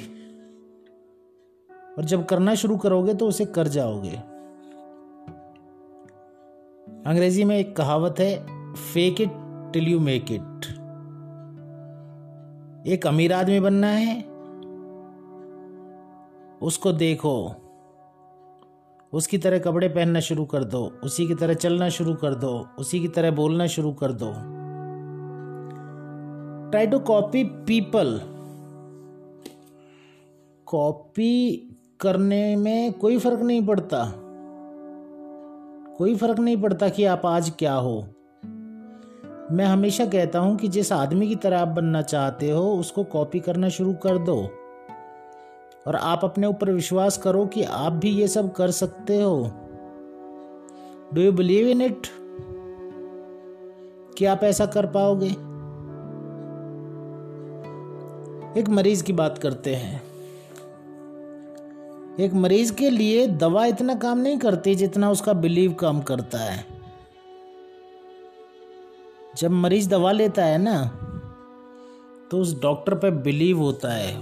और जब करना शुरू करोगे तो उसे कर जाओगे। अंग्रेज़ी में एक कहावत है fake it till you make it एक अमीर आदमी बनना है, उसको देखो, उसकी तरह कपड़े पहनना शुरू कर दो, उसी की तरह चलना शुरू कर दो, उसी की तरह बोलना शुरू कर दो। Try to copy people copy करने में कोई फ़र्क नहीं पड़ता। कोई फ़र्क नहीं पड़ता कि आप आज क्या हो। मैं हमेशा कहता हूँ कि जिस आदमी की तरह आप बनना चाहते हो, उसको कॉपी करना शुरू कर दो। और आप अपने ऊपर विश्वास करो कि आप भी ये सब कर सकते हो। Do you believe in it कि आप ऐसा कर पाओगे? एक मरीज़ की बात करते हैं। एक मरीज़ के लिए दवा इतना काम नहीं करती जितना उसका बिलीव काम करता है। जब मरीज़ दवा लेता है ना तो उस डॉक्टर पर बिलीव होता है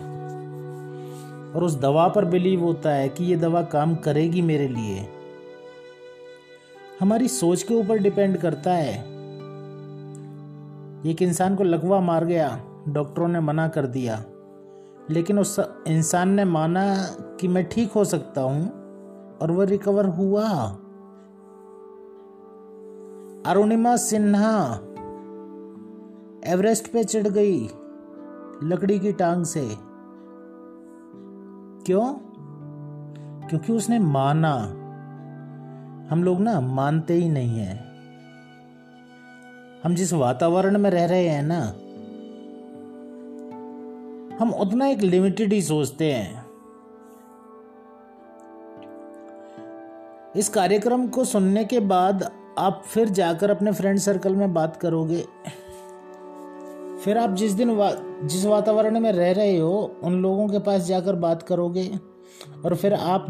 और उस दवा पर बिलीव होता है कि ये दवा काम करेगी मेरे लिए। हमारी सोच के ऊपर डिपेंड करता है। एक इंसान को लकवा मार गया डॉक्टरों ने मना कर दिया। लेकिन उस इंसान ने माना कि मैं ठीक हो सकता हूँ और वह रिकवर हुआ। अरुणिमा सिन्हा एवरेस्ट पे चढ़ गई लकड़ी की टांग से। क्यों? क्योंकि उसने माना। हम लोग ना मानते ही नहीं है। हम जिस वातावरण में रह रहे हैं ना हम उतना एक लिमिटेड ही सोचते हैं। इस कार्यक्रम को सुनने के बाद आप फिर जाकर अपने फ्रेंड सर्कल में बात करोगे। फिर आप जिस दिन वा, जिस वातावरण में रह रहे हो उन लोगों के पास जाकर बात करोगे और फिर आप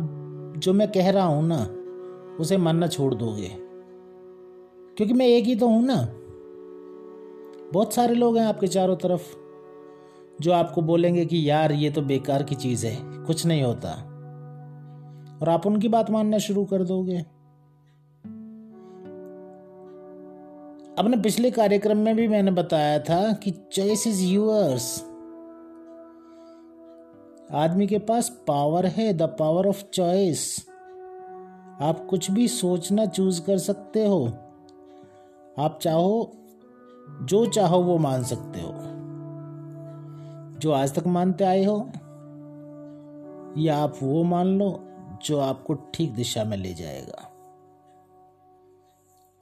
जो मैं कह रहा हूँ ना उसे मानना छोड़ दोगे। क्योंकि मैं एक ही तो हूँ ना। बहुत सारे लोग हैं आपके चारों तरफ़। जो आपको बोलेंगे कि यार, ये तो बेकार की चीज़ है, कुछ नहीं होता। और आप उनकी बात मानना शुरू कर दोगे। अपने पिछले कार्यक्रम में भी मैंने बताया था कि चॉइस इज़ यूअर्स आदमी के पास पावर है द पावर ऑफ़ चॉइस आप कुछ भी सोचना चूज़ कर सकते हो। आप चाहो, जो चाहो वो मान सकते हो। जो आज तक मानते आए हो, या आप वो मान लो जो आपको ठीक दिशा में ले जाएगा।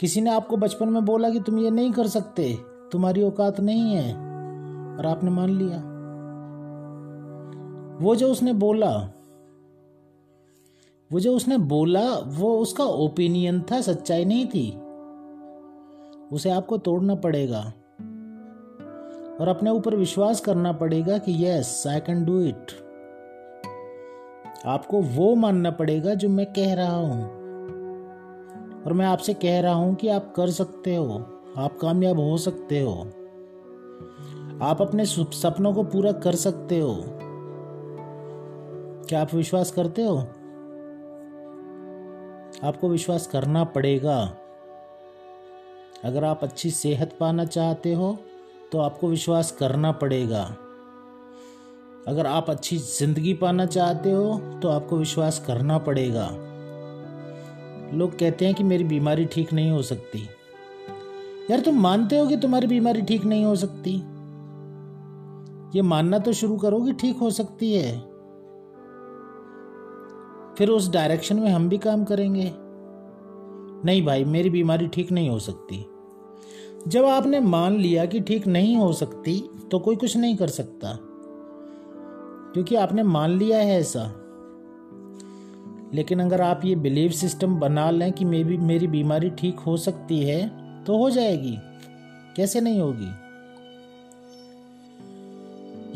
किसी ने आपको बचपन में बोला कि तुम ये नहीं कर सकते, तुम्हारी औकात नहीं है, और आपने मान लिया। वो जो उसने बोला, वो जो उसने बोला, वो उसका ओपिनियन था, सच्चाई नहीं थी। उसे आपको तोड़ना पड़ेगा। और अपने ऊपर विश्वास करना पड़ेगा कि yes I can do it आपको वो मानना पड़ेगा जो मैं कह रहा हूँ। और मैं आपसे कह रहा हूँ कि आप कर सकते हो, आप कामयाब हो सकते हो। आप अपने सपनों को पूरा कर सकते हो। क्या आप विश्वास करते हो? आपको विश्वास करना पड़ेगा। अगर आप अच्छी सेहत पाना चाहते हो तो आपको विश्वास करना पड़ेगा। अगर आप अच्छी ज़िंदगी पाना चाहते हो तो आपको विश्वास करना पड़ेगा। लोग कहते हैं कि मेरी बीमारी ठीक नहीं हो सकती। यार, तुम मानते हो कि तुम्हारी बीमारी ठीक नहीं हो सकती? ये मानना तो शुरू करो कि ठीक हो सकती है। फिर उस डायरेक्शन में हम भी काम करेंगे। नहीं भाई, मेरी बीमारी ठीक नहीं हो सकती। जब आपने मान लिया कि ठीक नहीं हो सकती तो कोई कुछ नहीं कर सकता। क्योंकि आपने मान लिया है ऐसा। लेकिन अगर आप ये बिलीव सिस्टम बना लें कि मे भी मेरी बीमारी ठीक हो सकती है तो हो जाएगी। कैसे नहीं होगी?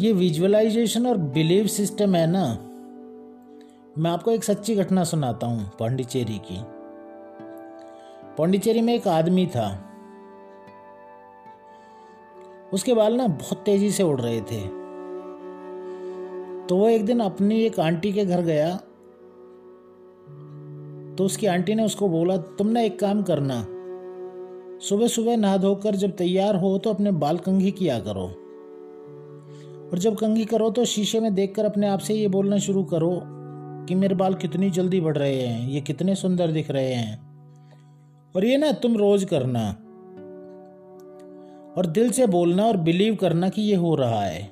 ये विजुअलाइजेशन और बिलीव सिस्टम है ना? मैं आपको एक सच्ची घटना सुनाता हूँ, पांडिचेरी की। पांडिचेरी में एक आदमी था। उसके बाल ना बहुत तेज़ी से उड़ रहे थे। तो वो एक दिन अपनी एक आंटी के घर गया। तो उसकी आंटी ने उसको बोला, तुम ना एक काम करना। सुबह सुबह नहा धोकर जब तैयार हो तो अपने बाल कंघी किया करो। और जब कंघी करो तो शीशे में देखकर अपने आप से ये बोलना शुरू करो कि मेरे बाल कितनी जल्दी बढ़ रहे हैं, ये कितने सुंदर दिख रहे हैं। और ये ना तुम रोज करना। और दिल से बोलना और बिलीव करना कि ये हो रहा है।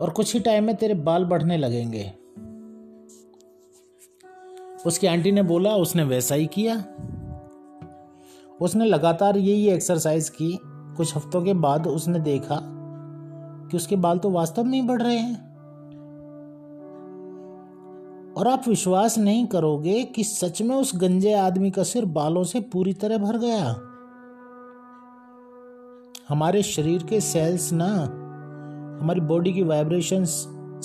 और कुछ ही टाइम में तेरे बाल बढ़ने लगेंगे। उसकी आंटी ने बोला, उसने वैसा ही किया। उसने लगातार यही एक्सरसाइज की। कुछ हफ्तों के बाद उसने देखा कि उसके बाल तो वास्तव में ही बढ़ रहे हैं। और आप विश्वास नहीं करोगे कि सच में उस गंजे आदमी का सिर बालों से पूरी तरह भर गया। हमारे शरीर के सेल्स ना, हमारी बॉडी की वाइब्रेशंस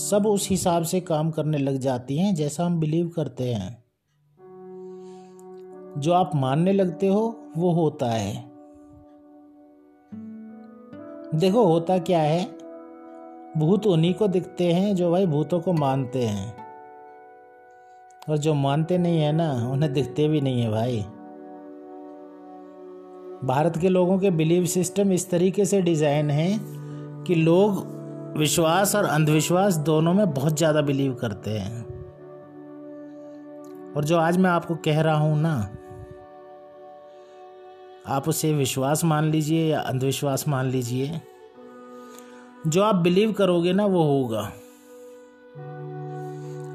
सब उस हिसाब से काम करने लग जाती हैं जैसा हम बिलीव करते हैं। जो आप मानने लगते हो, वो होता है। देखो, होता क्या है? भूत उन्हीं को दिखते हैं जो भाई भूतों को मानते हैं। और जो मानते नहीं है ना, उन्हें दिखते भी नहीं है भाई। भारत के लोगों के बिलीव सिस्टम इस तरीके से डिज़ाइन है कि लोग विश्वास और अंधविश्वास दोनों में बहुत ज़्यादा बिलीव करते हैं। और जो आज मैं आपको कह रहा हूँ ना, आप उसे विश्वास मान लीजिए या अंधविश्वास मान लीजिए, जो आप बिलीव करोगे ना वो होगा।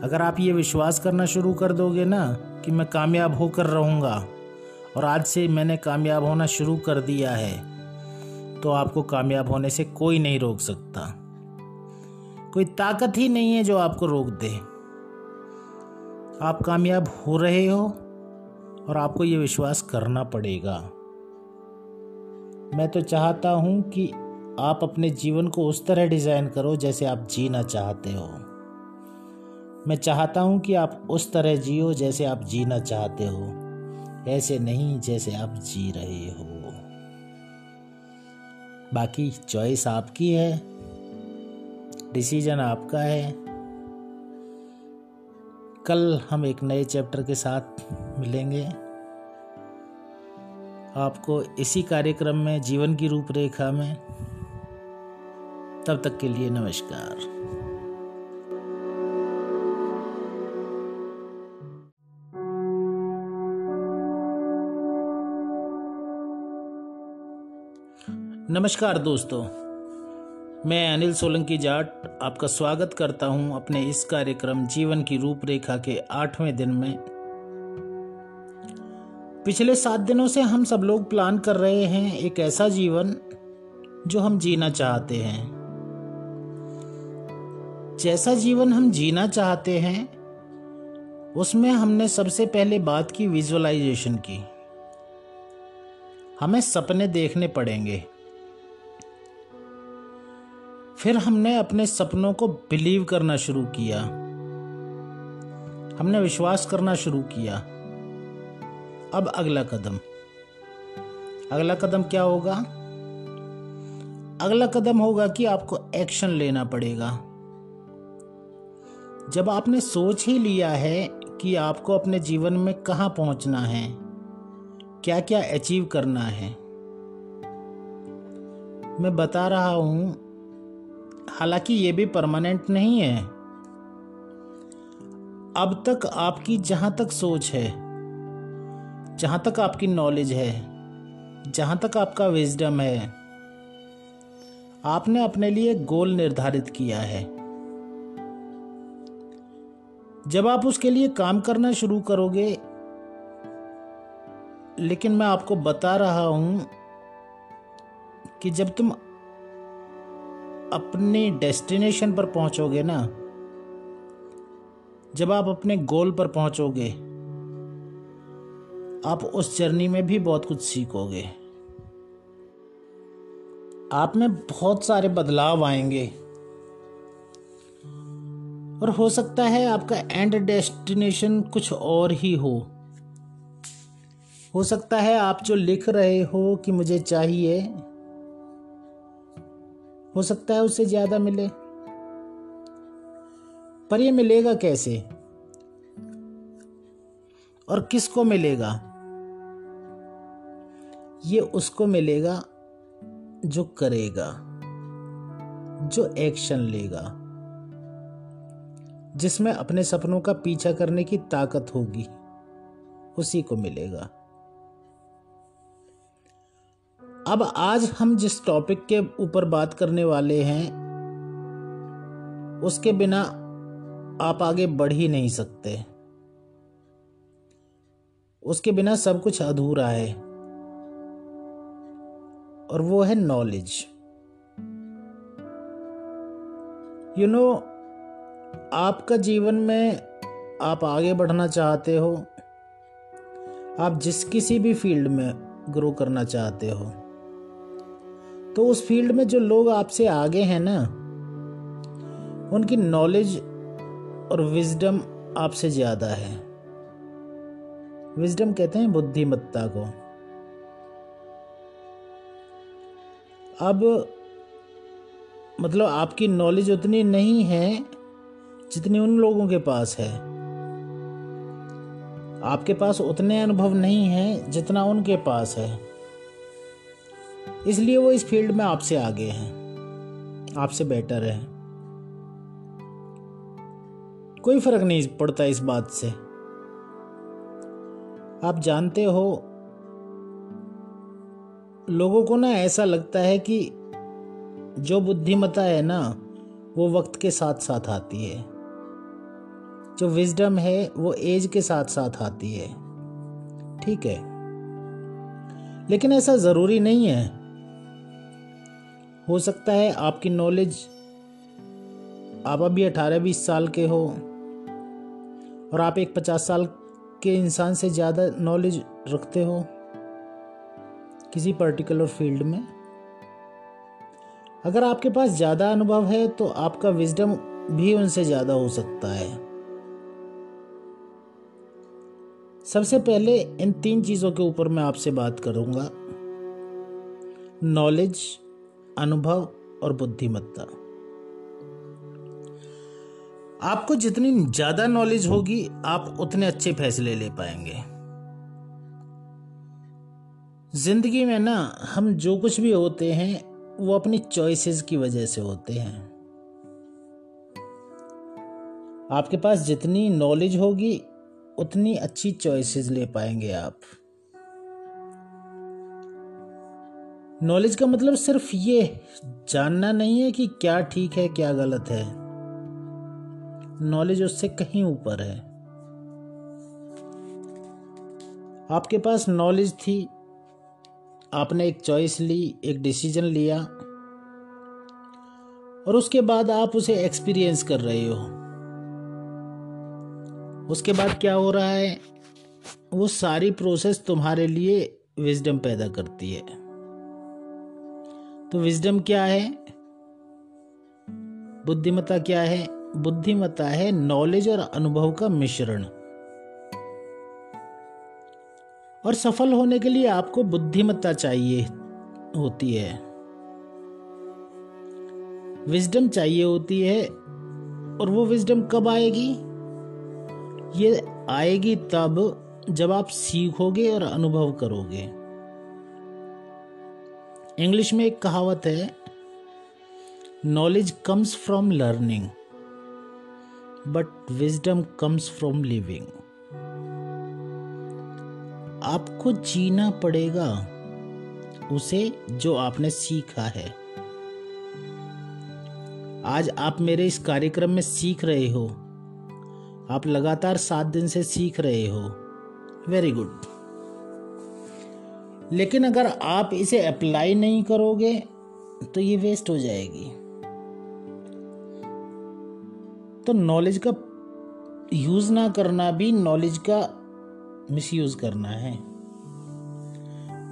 अगर आप ये विश्वास करना शुरू कर दोगे ना कि मैं कामयाब होकर रहूँगा और आज से मैंने कामयाब होना शुरू कर दिया है तो आपको कामयाब होने से कोई नहीं रोक सकता। कोई ताकत ही नहीं है जो आपको रोक दे। आप कामयाब हो रहे हो और आपको ये विश्वास करना पड़ेगा। मैं तो चाहता हूँ कि आप अपने जीवन को उस तरह डिज़ाइन करो जैसे आप जीना चाहते हो। मैं चाहता हूँ कि आप उस तरह जियो जैसे आप जीना चाहते हो। ऐसे नहीं जैसे आप जी रहे हो। बाकी चॉइस आपकी है। डिसीज़न आपका है। कल हम एक नए चैप्टर के साथ मिलेंगे। आपको इसी कार्यक्रम में जीवन की रूपरेखा में। तब तक के लिए नमस्कार। नमस्कार दोस्तों। मैं अनिल सोलंकी जाट आपका स्वागत करता हूँ अपने इस कार्यक्रम जीवन की रूपरेखा के आठवें दिन में। पिछले सात दिनों से हम सब लोग प्लान कर रहे हैं एक ऐसा जीवन जो हम जीना चाहते हैं। जैसा जीवन हम जीना चाहते हैं, उसमें हमने सबसे पहले बात की विजुअलाइजेशन की। हमें सपने देखने पड़ेंगे। फिर हमने अपने सपनों को बिलीव करना शुरू किया। हमने विश्वास करना शुरू किया। अब अगला कदम। अगला कदम क्या होगा? अगला कदम होगा कि आपको एक्शन लेना पड़ेगा। जब आपने सोच ही लिया है कि आपको अपने जीवन में कहाँ पहुँचना है क्या क्या अचीव करना है, मैं बता रहा हूँ हालाँकि ये भी परमानेंट नहीं है। अब तक आपकी जहाँ तक सोच है, जहाँ तक आपकी नॉलेज है, जहाँ तक आपका विजडम है, आपने अपने लिए गोल निर्धारित किया है। जब आप उसके लिए काम करना शुरू करोगे, लेकिन मैं आपको बता रहा हूँ कि जब तुम अपने डेस्टिनेशन पर पहुंचोगे ना, जब आप अपने गोल पर पहुंचोगे, आप उस जर्नी में भी बहुत कुछ सीखोगे। आप में बहुत सारे बदलाव आएँगे। और हो सकता है आपका एंड डेस्टिनेशन कुछ और ही हो। हो सकता है आप जो लिख रहे हो कि मुझे चाहिए हो सकता है उससे ज़्यादा मिले। पर ये मिलेगा कैसे? और किसको मिलेगा? ये उसको मिलेगा जो करेगा, जो एक्शन लेगा, जिसमें अपने सपनों का पीछा करने की ताकत होगी, उसी को मिलेगा। अब आज हम जिस टॉपिक के ऊपर बात करने वाले हैं, उसके बिना आप आगे बढ़ ही नहीं सकते। उसके बिना सब कुछ अधूरा है। और वो है नॉलेज यू नो आपका जीवन में आप आगे बढ़ना चाहते हो। आप जिस किसी भी फ़ील्ड में ग्रो करना चाहते हो। तो उस फ़ील्ड में जो लोग आपसे आगे हैं ना, उनकी नॉलेज और विजडम आपसे ज़्यादा है। विजडम कहते हैं बुद्धिमत्ता को। अब मतलब आपकी नॉलेज उतनी नहीं है जितनी उन लोगों के पास है। आपके पास उतने अनुभव नहीं है जितना उनके पास है। इसलिए वो इस फ़ील्ड में आपसे आगे हैं। आपसे बेटर है। कोई फ़र्क नहीं पड़ता इस बात से। आप जानते हो, लोगों को ना ऐसा लगता है कि जो बुद्धिमता है ना, वो वक्त के साथ साथ आती है। जो विजडम है, वो एज के साथ साथ आती है। ठीक है। लेकिन ऐसा ज़रूरी नहीं है। हो सकता है आपकी नॉलेज आप अभी अठारह बीस साल के हो और आप एक पचास साल के इंसान से ज़्यादा नॉलेज रखते हो किसी पर्टिकुलर फ़ील्ड में। अगर आपके पास ज़्यादा अनुभव है तो आपका विजडम भी उनसे ज़्यादा हो सकता है। सबसे पहले इन तीन चीज़ों के ऊपर मैं आपसे बात करूँगा। नॉलेज अनुभव और बुद्धिमत्ता। आपको जितनी ज़्यादा नॉलेज होगी, आप उतने अच्छे फैसले ले पाएँगे। ज़िंदगी में ना, हम जो कुछ भी होते हैं, वो अपनी चॉइसेस की वजह से होते हैं। आपके पास जितनी नॉलेज होगी, उतनी अच्छी चॉइसेस ले पाएँगे आप। नॉलेज का मतलब सिर्फ़ ये, जानना नहीं है कि क्या ठीक है, क्या गलत है। नॉलेज उससे कहीं ऊपर है। आपके पास नॉलेज थी, आपने एक चॉइस ली, एक डिसीज़न लिया, और उसके बाद आप उसे एक्सपीरियंस कर रहे हो। उसके बाद क्या हो रहा है? वो सारी प्रोसेस तुम्हारे लिए विजडम पैदा करती है। तो विजडम क्या है? बुद्धिमत्ता क्या है? बुद्धिमत्ता है नॉलेज और अनुभव का मिश्रण। और सफल होने के लिए आपको बुद्धिमत्ता चाहिए होती है। विजडम चाहिए होती है, और वो विजडम कब आएगी? ये आएगी तब जब आप सीखोगे और अनुभव करोगे। इंग्लिश में एक कहावत है knowledge comes from learning but wisdom comes from living आपको जीना पड़ेगा उसे जो आपने सीखा है। आज आप मेरे इस कार्यक्रम में सीख रहे हो। आप लगातार सात दिन से सीख रहे हो। वेरी गुड लेकिन अगर आप इसे अप्लाई नहीं करोगे तो ये वेस्ट हो जाएगी। तो नॉलेज का यूज़ ना करना भी नॉलेज का मिसयूज करना है।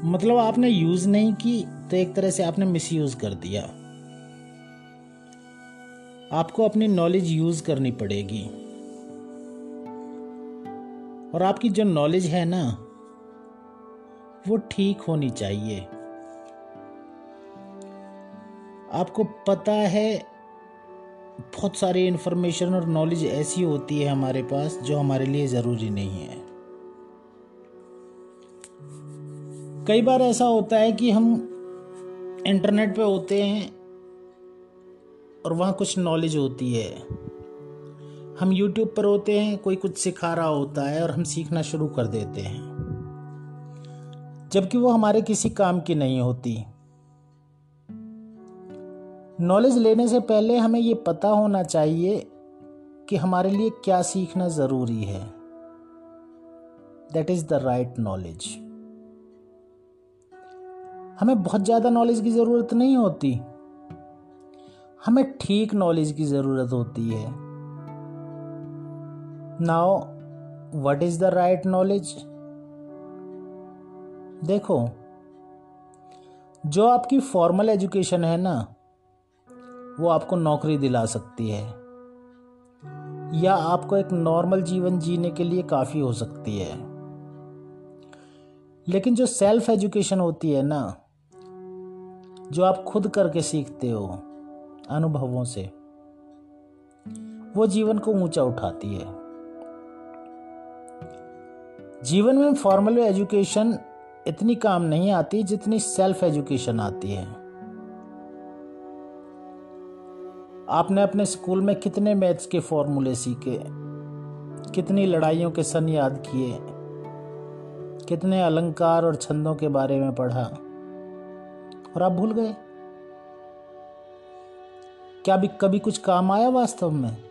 मतलब आपने यूज़ नहीं की तो एक तरह से आपने मिसयूज कर दिया। आपको अपनी नॉलेज यूज़ करनी पड़ेगी। और आपकी जो नॉलेज है ना वो ठीक होनी चाहिए। आपको पता है, बहुत सारी इन्फॉर्मेशन और नॉलेज ऐसी होती है हमारे पास जो हमारे लिए ज़रूरी नहीं है। कई बार ऐसा होता है कि हम इंटरनेट पे होते हैं और वहाँ कुछ नॉलेज होती है। हम यूट्यूब पर होते हैं, कोई कुछ सिखा रहा होता है और हम सीखना शुरू कर देते हैं। जबकि वो हमारे किसी काम की नहीं होती। नॉलेज लेने से पहले हमें ये पता होना चाहिए कि हमारे लिए क्या सीखना ज़रूरी है। That is the right knowledge हमें बहुत ज़्यादा नॉलेज की ज़रूरत नहीं होती। हमें ठीक नॉलेज की ज़रूरत होती है। Now what is the right knowledge देखो, जो आपकी फॉर्मल एजुकेशन है ना, वो आपको नौकरी दिला सकती है। या आपको एक नॉर्मल जीवन जीने के लिए काफ़ी हो सकती है। लेकिन जो सेल्फ एजुकेशन होती है ना, जो आप खुद करके सीखते हो, अनुभवों से, वो जीवन को ऊँचा उठाती है। जीवन में फॉर्मल एजुकेशन इतनी काम नहीं आती जितनी सेल्फ एजुकेशन आती है। आपने अपने स्कूल में कितने मैथ्स के फॉर्मूले सीखे? कितनी लड़ाइयों के सन याद किए? कितने अलंकार और छंदों के बारे में पढ़ा? और आप भूल गए? क्या भी कभी कुछ काम आया वास्तव में?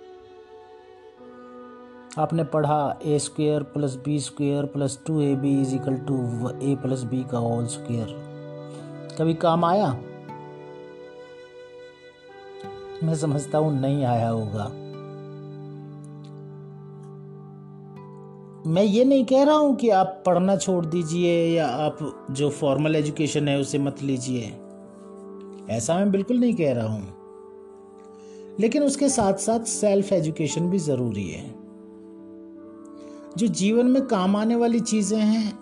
आपने पढ़ा A square plus B square plus two A B is equal to A plus B का होल स्क्वेयर कभी काम आया? मैं समझता हूँ नहीं आया होगा। मैं ये नहीं कह रहा हूँ कि आप पढ़ना छोड़ दीजिए या आप जो फॉर्मल एजुकेशन है उसे मत लीजिए। ऐसा मैं बिल्कुल नहीं कह रहा हूँ। लेकिन उसके साथ साथ सेल्फ एजुकेशन भी ज़रूरी है। जो जीवन में काम आने वाली चीज़ें हैं,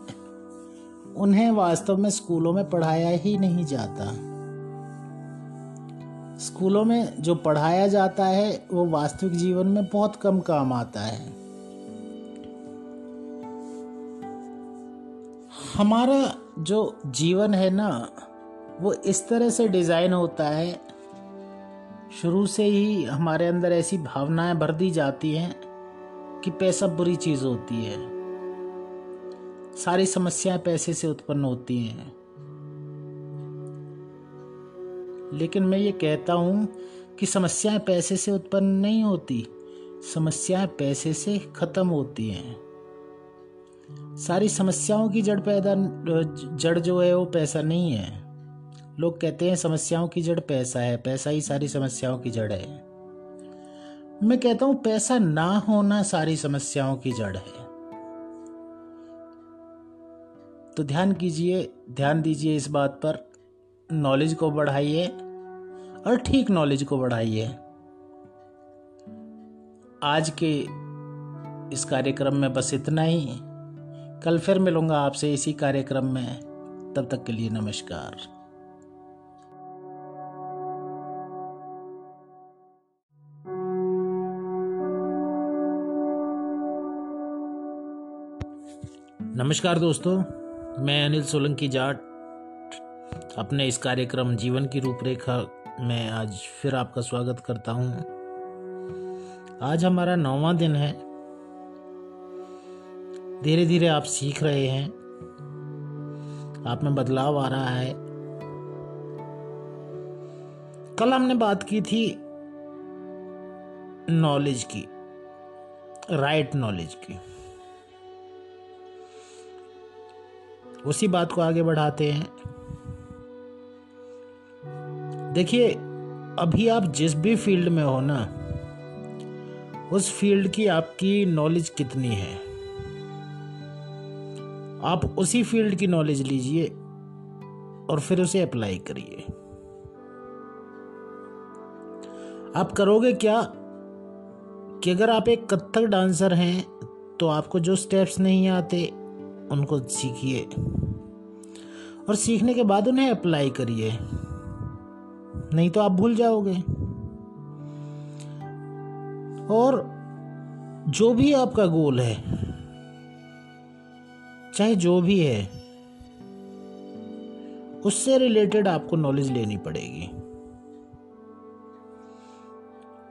उन्हें वास्तव में स्कूलों में पढ़ाया ही नहीं जाता। स्कूलों में जो पढ़ाया जाता है, वो वास्तविक जीवन में बहुत कम काम आता है। हमारा जो जीवन है ना, वो इस तरह से डिज़ाइन होता है, शुरू से ही हमारे अंदर ऐसी भावनाएँ भर दी जाती हैं कि पैसा बुरी चीज़ होती है। सारी समस्याएँ पैसे से उत्पन्न होती हैं। लेकिन मैं ये कहता हूँ कि समस्याएँ पैसे से उत्पन्न नहीं होती, समस्याएँ पैसे से ख़त्म होती हैं। सारी समस्याओं की जड़ पैदा, जड़ जो है वो पैसा नहीं है। लोग कहते हैं समस्याओं की जड़ पैसा है, पैसा ही सारी समस्याओं की जड़ है। मैं कहता हूँ, पैसा ना होना सारी समस्याओं की जड़ है। तो ध्यान कीजिए, ध्यान दीजिए इस बात पर। नॉलेज को बढ़ाइए और ठीक नॉलेज को बढ़ाइए। आज के इस कार्यक्रम में बस इतना ही। कल फिर मिलूँगा आपसे इसी कार्यक्रम में। तब तक के लिए नमस्कार। नमस्कार दोस्तों, मैं अनिल सोलंकी जाट। अपने इस कार्यक्रम जीवन की रूपरेखा में आज फिर आपका स्वागत करता हूँ। आज हमारा नौवा दिन है। धीरे धीरे आप सीख रहे हैं। आप में बदलाव आ रहा है। कल हमने बात की थी नॉलेज की राइट नॉलेज की। उसी बात को आगे बढ़ाते हैं। देखिए, अभी आप जिस भी फ़ील्ड में हो ना, उस फ़ील्ड की आपकी नॉलेज कितनी है? आप उसी फ़ील्ड की नॉलेज लीजिए और फिर उसे अप्लाई करिए। आप करोगे क्या कि अगर आप एक कत्थक डांसर हैं तो आपको जो स्टेप्स नहीं आते उनको सीखिए। और सीखने के बाद उन्हें अप्लाई करिए। नहीं तो आप भूल जाओगे। और जो भी आपका गोल है, चाहे जो भी है, उससे रिलेटेड आपको नॉलेज लेनी पड़ेगी।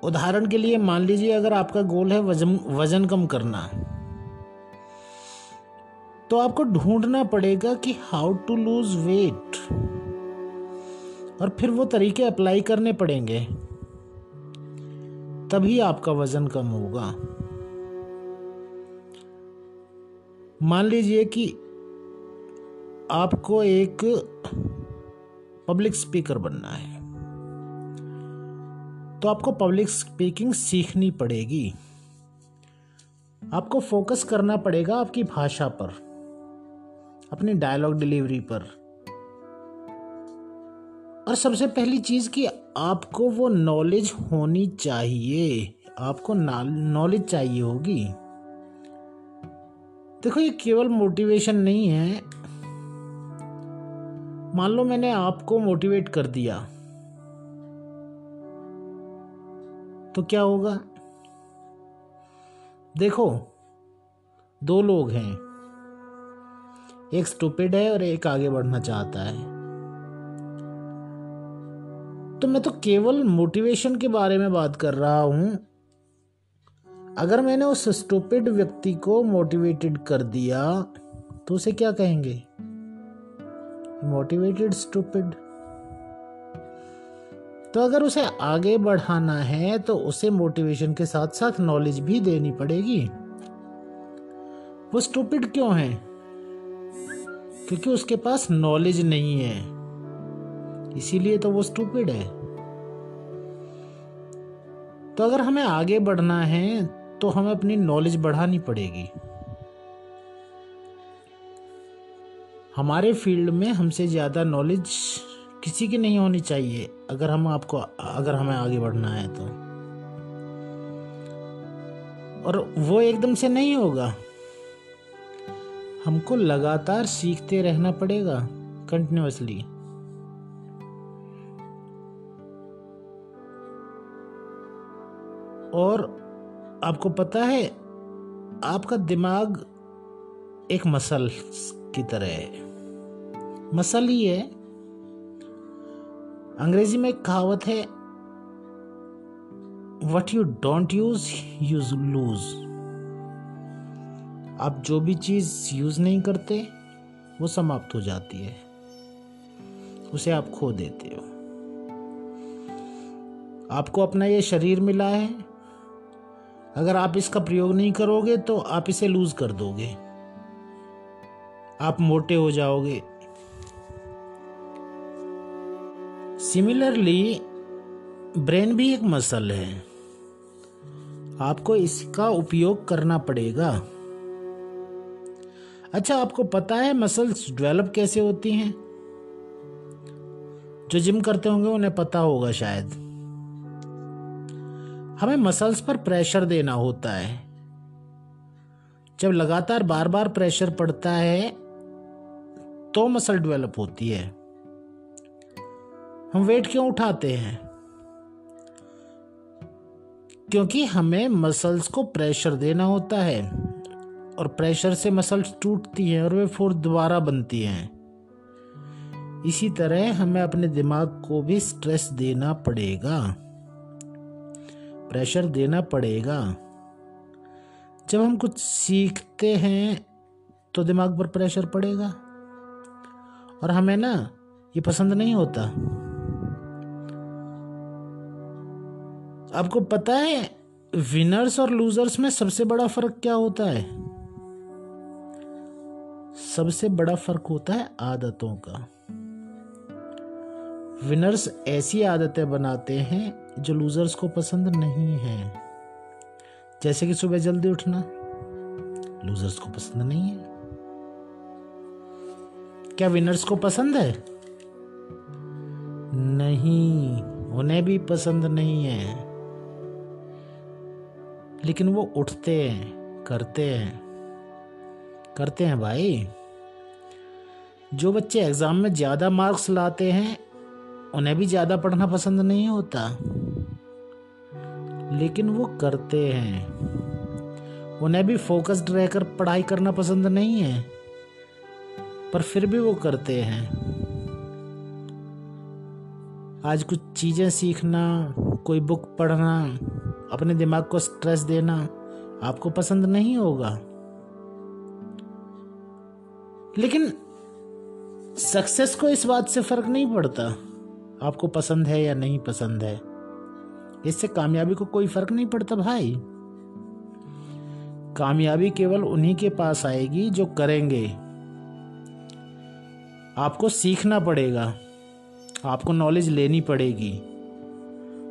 उदाहरण के लिए मान लीजिए अगर आपका गोल है वज़न वज़न कम करना। तो आपको ढूंढना पड़ेगा कि हाउ टू लूज वेट और फिर वो तरीके अप्लाई करने पड़ेंगे. तभी आपका वज़न कम होगा. मान लीजिए कि आपको एक पब्लिक स्पीकर बनना है. तो आपको पब्लिक स्पीकिंग सीखनी पड़ेगी. आपको फोकस करना पड़ेगा आपकी भाषा पर. अपनी डायलॉग डिलीवरी पर। और सबसे पहली चीज़ कि आपको वो नॉलेज होनी चाहिए। आपको नॉलेज चाहिए होगी। देखो, ये केवल मोटिवेशन नहीं है। मान लो मैंने आपको मोटिवेट कर दिया। तो क्या होगा? देखो, दो लोग हैं। एक स्टूपिड है और एक आगे बढ़ना चाहता है। तो मैं तो केवल मोटिवेशन के बारे में बात कर रहा हूँ। अगर मैंने उस स्टूपिड व्यक्ति को मोटिवेटेड कर दिया तो उसे क्या कहेंगे? मोटिवेटेड स्टूपिड तो अगर उसे आगे बढ़ाना है तो उसे मोटिवेशन के साथ साथ नॉलेज भी देनी पड़ेगी। वो स्टूपिड क्यों है? क्योंकि उसके पास नॉलेज नहीं है। इसीलिए तो वो स्टूपिड है। तो अगर हमें आगे बढ़ना है तो हमें अपनी नॉलेज बढ़ानी पड़ेगी। हमारे फ़ील्ड में हमसे ज़्यादा नॉलेज किसी की नहीं होनी चाहिए, अगर हम आपको, अगर हमें आगे बढ़ना है तो। और वो एकदम से नहीं होगा। हमको लगातार सीखते रहना पड़ेगा कंटिन्यूसली और आपको पता है, आपका दिमाग एक मसल की तरह है। मसल ही है। अंग्रेज़ी में एक कहावत है what you don't use use lose आप जो भी चीज़ यूज़ नहीं करते, वो समाप्त हो जाती है। उसे आप खो देते हो। आपको अपना ये शरीर मिला है। अगर आप इसका प्रयोग नहीं करोगे तो आप इसे लूज कर दोगे। आप मोटे हो जाओगे। सिमिलरली ब्रेन भी एक मसल है। आपको इसका उपयोग करना पड़ेगा। अच्छा आपको पता है मसल्स डेवलप कैसे होती हैं? जो जिम करते होंगे, उन्हें पता होगा शायद। हमें मसल्स पर प्रेशर देना होता है। जब लगातार बार बार प्रेशर पड़ता है तो मसल डेवलप होती है। हम वेट क्यों उठाते हैं? क्योंकि हमें मसल्स को प्रेशर देना होता है। और प्रेशर से मसल्स टूटती हैं और वे फिर दोबारा बनती हैं। इसी तरह हमें अपने दिमाग को भी स्ट्रेस देना पड़ेगा। प्रेशर देना पड़ेगा। जब हम कुछ सीखते हैं तो दिमाग पर प्रेशर पड़ेगा। और हमें ना, ये पसंद नहीं होता। आपको पता है विनर्स और लूजर्स में सबसे बड़ा फ़र्क क्या होता है? सबसे बड़ा फ़र्क होता है आदतों का। विनर्स ऐसी आदतें बनाते हैं जो लूजर्स को पसंद नहीं है। जैसे कि सुबह जल्दी उठना। लूजर्स को पसंद नहीं है। क्या विनर्स को पसंद है? नहीं, उन्हें भी पसंद नहीं है। लेकिन वो उठते हैं, करते हैं। करते हैं भाई। जो बच्चे एग्ज़ाम में ज़्यादा मार्क्स लाते हैं, उन्हें भी ज़्यादा पढ़ना पसंद नहीं होता। लेकिन वो करते हैं। उन्हें भी फोकस्ड रहकर पढ़ाई करना पसंद नहीं है, पर फिर भी वो करते हैं। आज कुछ चीज़ें सीखना, कोई बुक पढ़ना, अपने दिमाग को स्ट्रेस देना आपको पसंद नहीं होगा। लेकिन सक्सेस को इस बात से फ़र्क नहीं पड़ता, आपको पसंद है या नहीं पसंद है। इससे कामयाबी को कोई फ़र्क नहीं पड़ता भाई। कामयाबी केवल उन्हीं के पास आएगी जो करेंगे। आपको सीखना पड़ेगा, आपको नॉलेज लेनी पड़ेगी,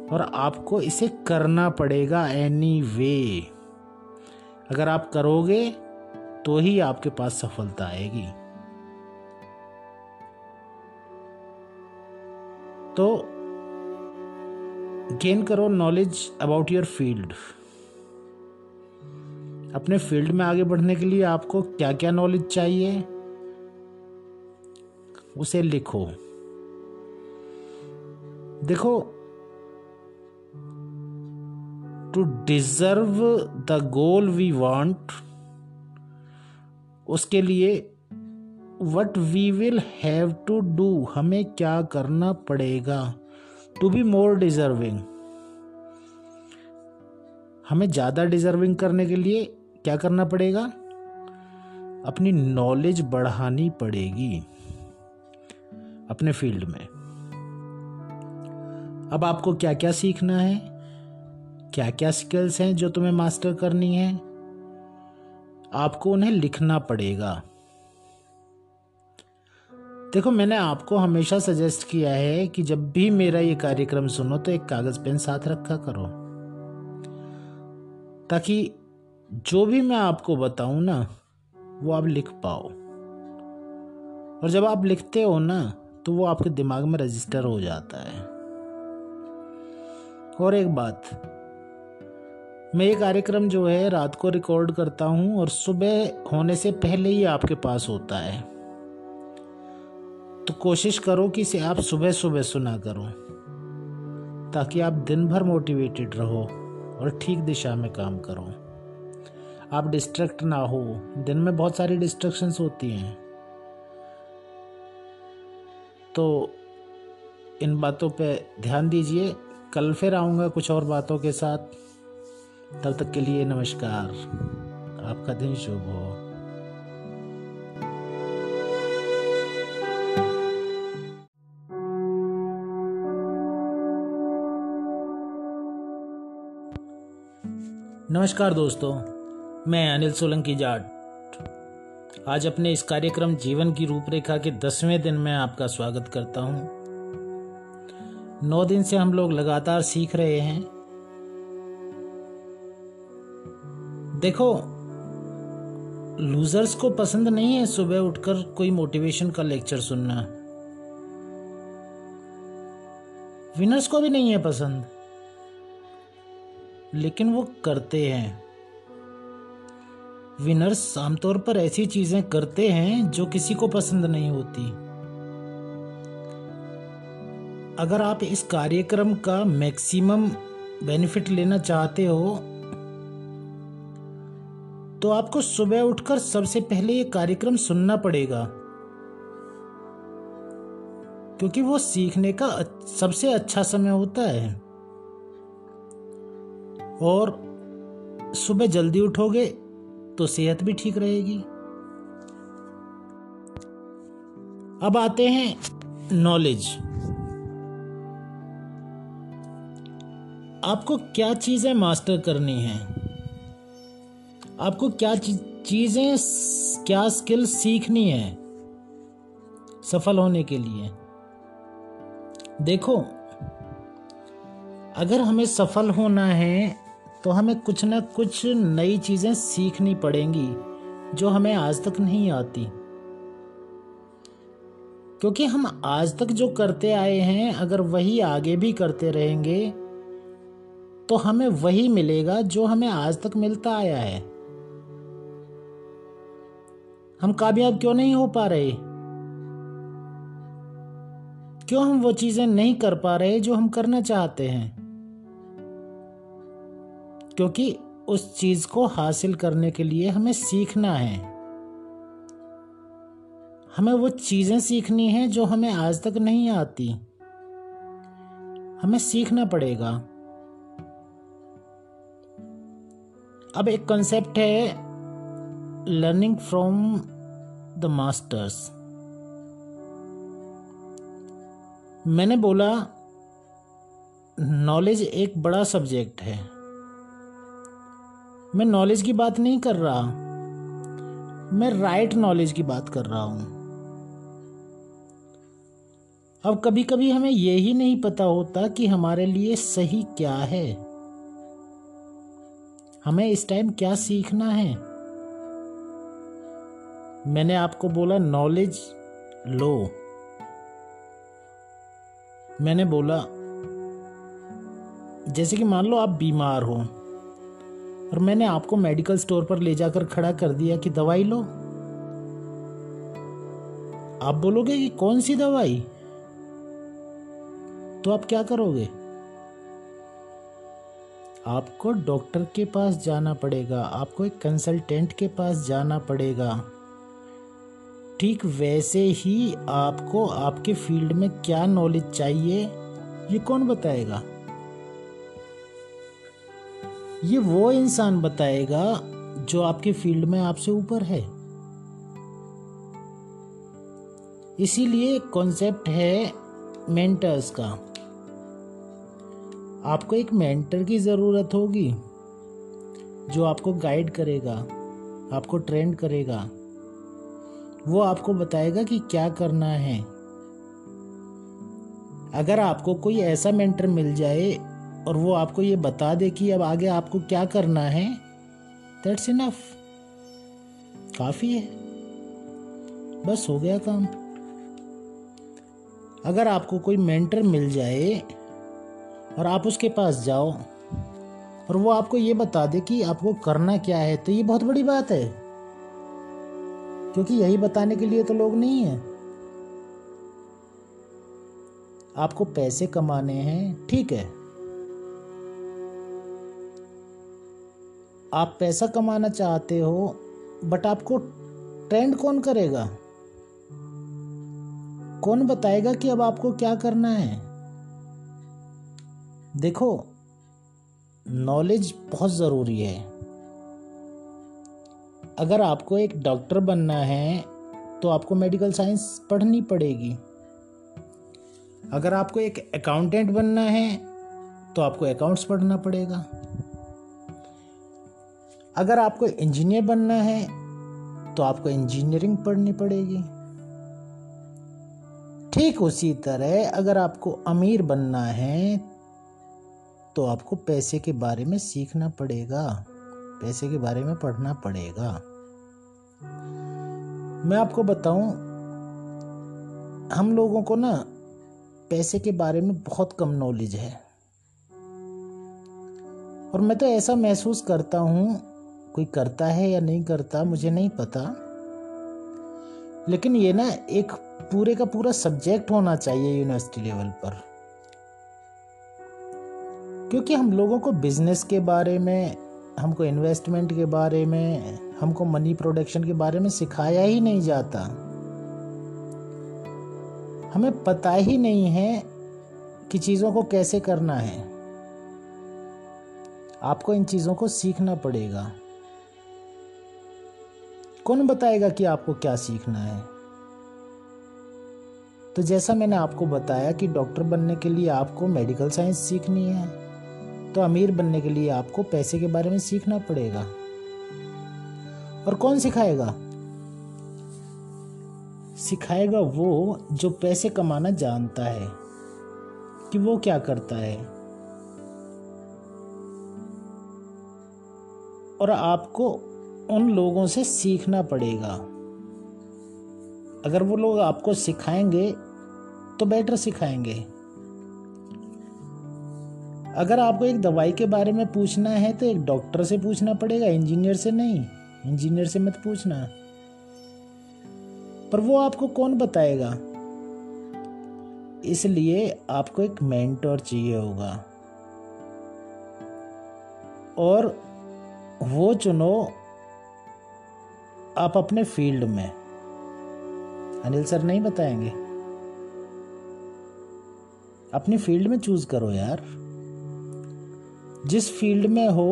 और आपको इसे करना पड़ेगा एनी वे अगर आप करोगे तो ही आपके पास सफलता आएगी। तो गेन करो नॉलेज अबाउट योर फ़ील्ड अपने फ़ील्ड में आगे बढ़ने के लिए आपको क्या क्या नॉलेज चाहिए, उसे लिखो। देखो to deserve the goal we want उसके लिए what we will have to do हमें क्या करना पड़ेगा? टू बी मोर डिजर्विंग हमें ज़्यादा डिजर्विंग करने के लिए क्या करना पड़ेगा? अपनी नॉलेज बढ़ानी पड़ेगी अपने फ़ील्ड में। अब आपको क्या क्या सीखना है? क्या क्या स्किल्स हैं जो तुम्हें मास्टर करनी है? आपको उन्हें लिखना पड़ेगा। देखो, मैंने आपको हमेशा सजेस्ट किया है कि जब भी मेरा ये कार्यक्रम सुनो तो एक कागज़ पेन साथ रखा करो। ताकि जो भी मैं आपको बताऊँ ना, वो आप लिख पाओ। और जब आप लिखते हो ना तो वो आपके दिमाग में रजिस्टर हो जाता है। और एक बात मैं ये कार्यक्रम जो है रात को रिकॉर्ड करता हूँ और सुबह होने से पहले ही आपके पास होता है। तो कोशिश करो कि इसे आप सुबह सुबह सुना करो, ताकि आप दिन भर मोटिवेटेड रहो और ठीक दिशा में काम करो। आप डिस्ट्रैक्ट ना हो। दिन में बहुत सारी डिस्ट्रक्शंस होती हैं। तो इन बातों पे ध्यान दीजिए। कल फिर आऊँगा कुछ और बातों के साथ। तब तक के लिए नमस्कार। आपका दिन शुभ हो। नमस्कार दोस्तों, मैं अनिल सोलंकी जाट। आज अपने इस कार्यक्रम जीवन की रूपरेखा के दसवें दिन में आपका स्वागत करता हूँ। नौ दिन से हम लोग लगातार सीख रहे हैं। देखो लूजर्स को पसंद नहीं है सुबह उठकर कोई मोटिवेशन का लेक्चर सुनना। विनर्स को भी नहीं है पसंद। लेकिन वो करते हैं। विनर्स आमतौर पर ऐसी चीज़ें करते हैं जो किसी को पसंद नहीं होती। अगर आप इस कार्यक्रम का मैक्सिमम बेनिफिट लेना चाहते हो तो आपको सुबह उठकर सबसे पहले ये कार्यक्रम सुनना पड़ेगा। क्योंकि वो सीखने का सबसे अच्छा समय होता है। और सुबह जल्दी उठोगे तो सेहत भी ठीक रहेगी। अब आते हैं नॉलेज। आपको क्या चीज़ें मास्टर करनी है? आपको क्या चीज़ें क्या स्किल सीखनी है? सफल होने के लिए। देखो, अगर हमें सफल होना है तो हमें कुछ ना कुछ नई चीज़ें सीखनी पड़ेंगी, जो हमें आज तक नहीं आती। क्योंकि हम आज तक जो करते आए हैं, अगर वही आगे भी करते रहेंगे तो हमें वही मिलेगा जो हमें आज तक मिलता आया है। हम कामयाब क्यों नहीं हो पा रहे? क्यों हम वो चीज़ें नहीं कर पा रहे जो हम करना चाहते हैं? क्योंकि उस चीज़ को हासिल करने के लिए हमें सीखना है। हमें वो चीज़ें सीखनी है जो हमें आज तक नहीं आती। हमें सीखना पड़ेगा। अब एक कंसेप्ट है लर्निंग फ्रॉम द मास्टर्स मैंने बोला नॉलेज एक बड़ा सब्जेक्ट है। मैं नॉलेज की बात नहीं कर रहा। मैं राइट नॉलेज की बात कर रहा हूँ। अब कभी कभी हमें यह ही नहीं पता होता कि हमारे लिए सही क्या है। हमें इस टाइम क्या सीखना है। मैंने आपको बोला नॉलेज लो. मैंने बोला, जैसे कि मान लो आप बीमार हो और मैंने आपको मेडिकल स्टोर पर ले जाकर खड़ा कर दिया कि दवाई लो। आप बोलोगे कि कौन सी दवाई? तो आप क्या करोगे? आपको डॉक्टर के पास जाना पड़ेगा, आपको एक कंसल्टेंट के पास जाना पड़ेगा। ठीक वैसे ही आपको आपके फ़ील्ड में क्या नॉलेज चाहिए? ये कौन बताएगा? ये वो इंसान बताएगा जो आपके फ़ील्ड में आपसे ऊपर है। इसीलिए कॉन्सेप्ट है मेंटर्स का। आपको एक मेंटर की ज़रूरत होगी, जो आपको गाइड करेगा, आपको ट्रेंड करेगा। वो आपको बताएगा कि क्या करना है। अगर आपको कोई ऐसा मेंटर मिल जाए और वो आपको ये बता दे कि अब आगे आपको क्या करना है दैट्स इनफ काफ़ी है। बस हो गया काम। अगर आपको कोई मेंटर मिल जाए और आप उसके पास जाओ और वो आपको ये बता दे कि आपको करना क्या है तो ये बहुत बड़ी बात है। क्योंकि यही बताने के लिए तो लोग नहीं है। आपको पैसे कमाने हैं, ठीक है। आप पैसा कमाना चाहते हो बट आपको ट्रेंड कौन करेगा? कौन बताएगा कि अब आपको क्या करना है? देखो नॉलेज बहुत ज़रूरी है। अगर आपको एक डॉक्टर बनना है तो आपको मेडिकल साइंस पढ़नी पड़ेगी। अगर आपको एक अकाउंटेंट बनना है तो आपको अकाउंट्स पढ़ना पड़ेगा। अगर आपको इंजीनियर बनना है तो आपको इंजीनियरिंग पढ़नी पड़ेगी। ठीक उसी तरह अगर आपको अमीर बनना है तो आपको पैसे के बारे में सीखना पड़ेगा। पैसे के बारे में पढ़ना पड़ेगा। मैं आपको बताऊँ, हम लोगों को ना पैसे के बारे में बहुत कम नॉलेज है। और मैं तो ऐसा महसूस करता हूँ, कोई करता है या नहीं करता, मुझे नहीं पता। लेकिन ये ना एक पूरे का पूरा सब्जेक्ट होना चाहिए यूनिवर्सिटी लेवल पर। क्योंकि हम लोगों को बिज़नेस के बारे में हमको इन्वेस्टमेंट के बारे में, हमको मनी प्रोडक्शन के बारे में सिखाया ही नहीं जाता। हमें पता ही नहीं है कि चीज़ों को कैसे करना है। आपको इन चीज़ों को सीखना पड़ेगा। कौन बताएगा कि आपको क्या सीखना है? तो जैसा मैंने आपको बताया कि डॉक्टर बनने के लिए आपको मेडिकल साइंस सीखनी है। तो अमीर बनने के लिए आपको पैसे के बारे में सीखना पड़ेगा। और कौन सिखाएगा? सिखाएगा वो जो पैसे कमाना जानता है कि वो क्या करता है। और आपको उन लोगों से सीखना पड़ेगा। अगर वो लोग आपको सिखाएँगे तो बेटर सिखाएँगे। अगर आपको एक दवाई के बारे में पूछना है तो एक डॉक्टर से पूछना पड़ेगा, इंजीनियर से नहीं। इंजीनियर से मत पूछना। पर वो आपको कौन बताएगा? इसलिए आपको एक मेंटोर चाहिए होगा। और वो चुनो आप अपने फ़ील्ड में। अनिल सर नहीं बताएँगे। अपनी फ़ील्ड में चूज़ करो यार। जिस फ़ील्ड में हो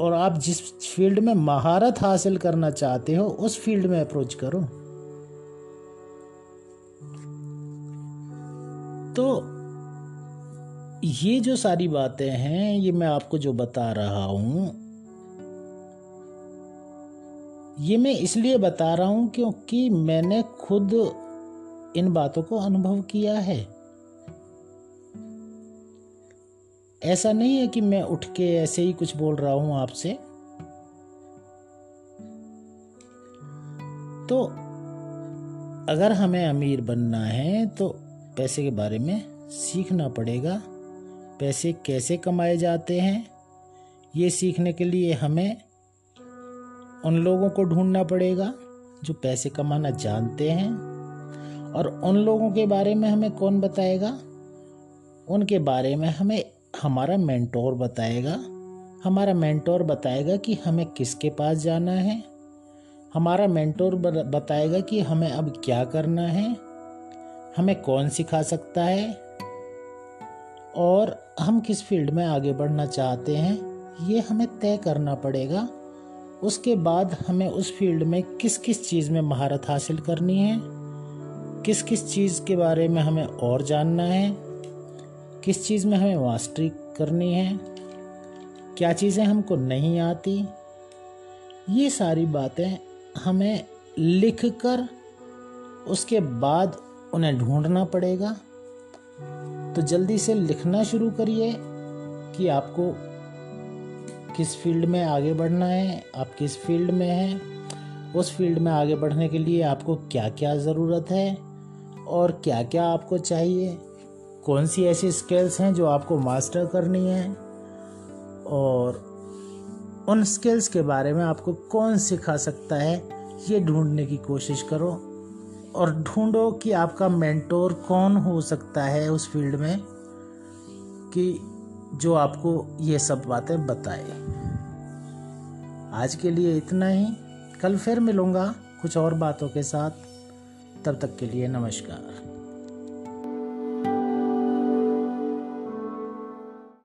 और आप जिस फ़ील्ड में महारत हासिल करना चाहते हो, उस फ़ील्ड में अप्रोच करो। तो ये जो सारी बातें हैं, ये मैं आपको जो बता रहा हूँ, ये मैं इसलिए बता रहा हूँ क्योंकि मैंने खुद इन बातों को अनुभव किया है। ऐसा नहीं है कि मैं उठ के ऐसे ही कुछ बोल रहा हूँ आपसे। तो अगर हमें अमीर बनना है तो पैसे के बारे में सीखना पड़ेगा। पैसे कैसे कमाए जाते हैं, ये सीखने के लिए हमें उन लोगों को ढूंढना पड़ेगा जो पैसे कमाना जानते हैं। और उन लोगों के बारे में हमें कौन बताएगा? उनके बारे में हमें हमारा मेंटोर बताएगा, हमारा मेंटोर बताएगा कि हमें किसके पास जाना है। हमारा मेंटोर बताएगा कि हमें अब क्या करना है। हमें कौन सिखा सकता है। और हम किस फ़ील्ड में आगे बढ़ना चाहते हैं, ये हमें तय करना पड़ेगा। उसके बाद हमें उस फ़ील्ड में किस किस चीज़ में महारत हासिल करनी है। किस किस चीज़ के बारे में हमें और जानना है। किस चीज़ में हमें मास्टरी करनी है? क्या चीज़ें हमको नहीं आती? ये सारी बातें हमें लिख कर उसके बाद उन्हें ढूंढना पड़ेगा। तो जल्दी से लिखना शुरू करिए कि आपको किस फ़ील्ड में आगे बढ़ना है, आप किस फ़ील्ड में हैं, उस फ़ील्ड में आगे बढ़ने के लिए आपको क्या क्या ज़रूरत है और क्या क्या आपको चाहिए। कौन सी ऐसी स्किल्स हैं जो आपको मास्टर करनी है? और उन स्किल्स के बारे में आपको कौन सिखा सकता है, ये ढूँढने की कोशिश करो। और ढूंढो कि आपका मेंटोर कौन हो सकता है उस फ़ील्ड में, कि जो आपको ये सब बातें बताए। आज के लिए इतना ही। कल फिर मिलूँगा कुछ और बातों के साथ। तब तक के लिए नमस्कार।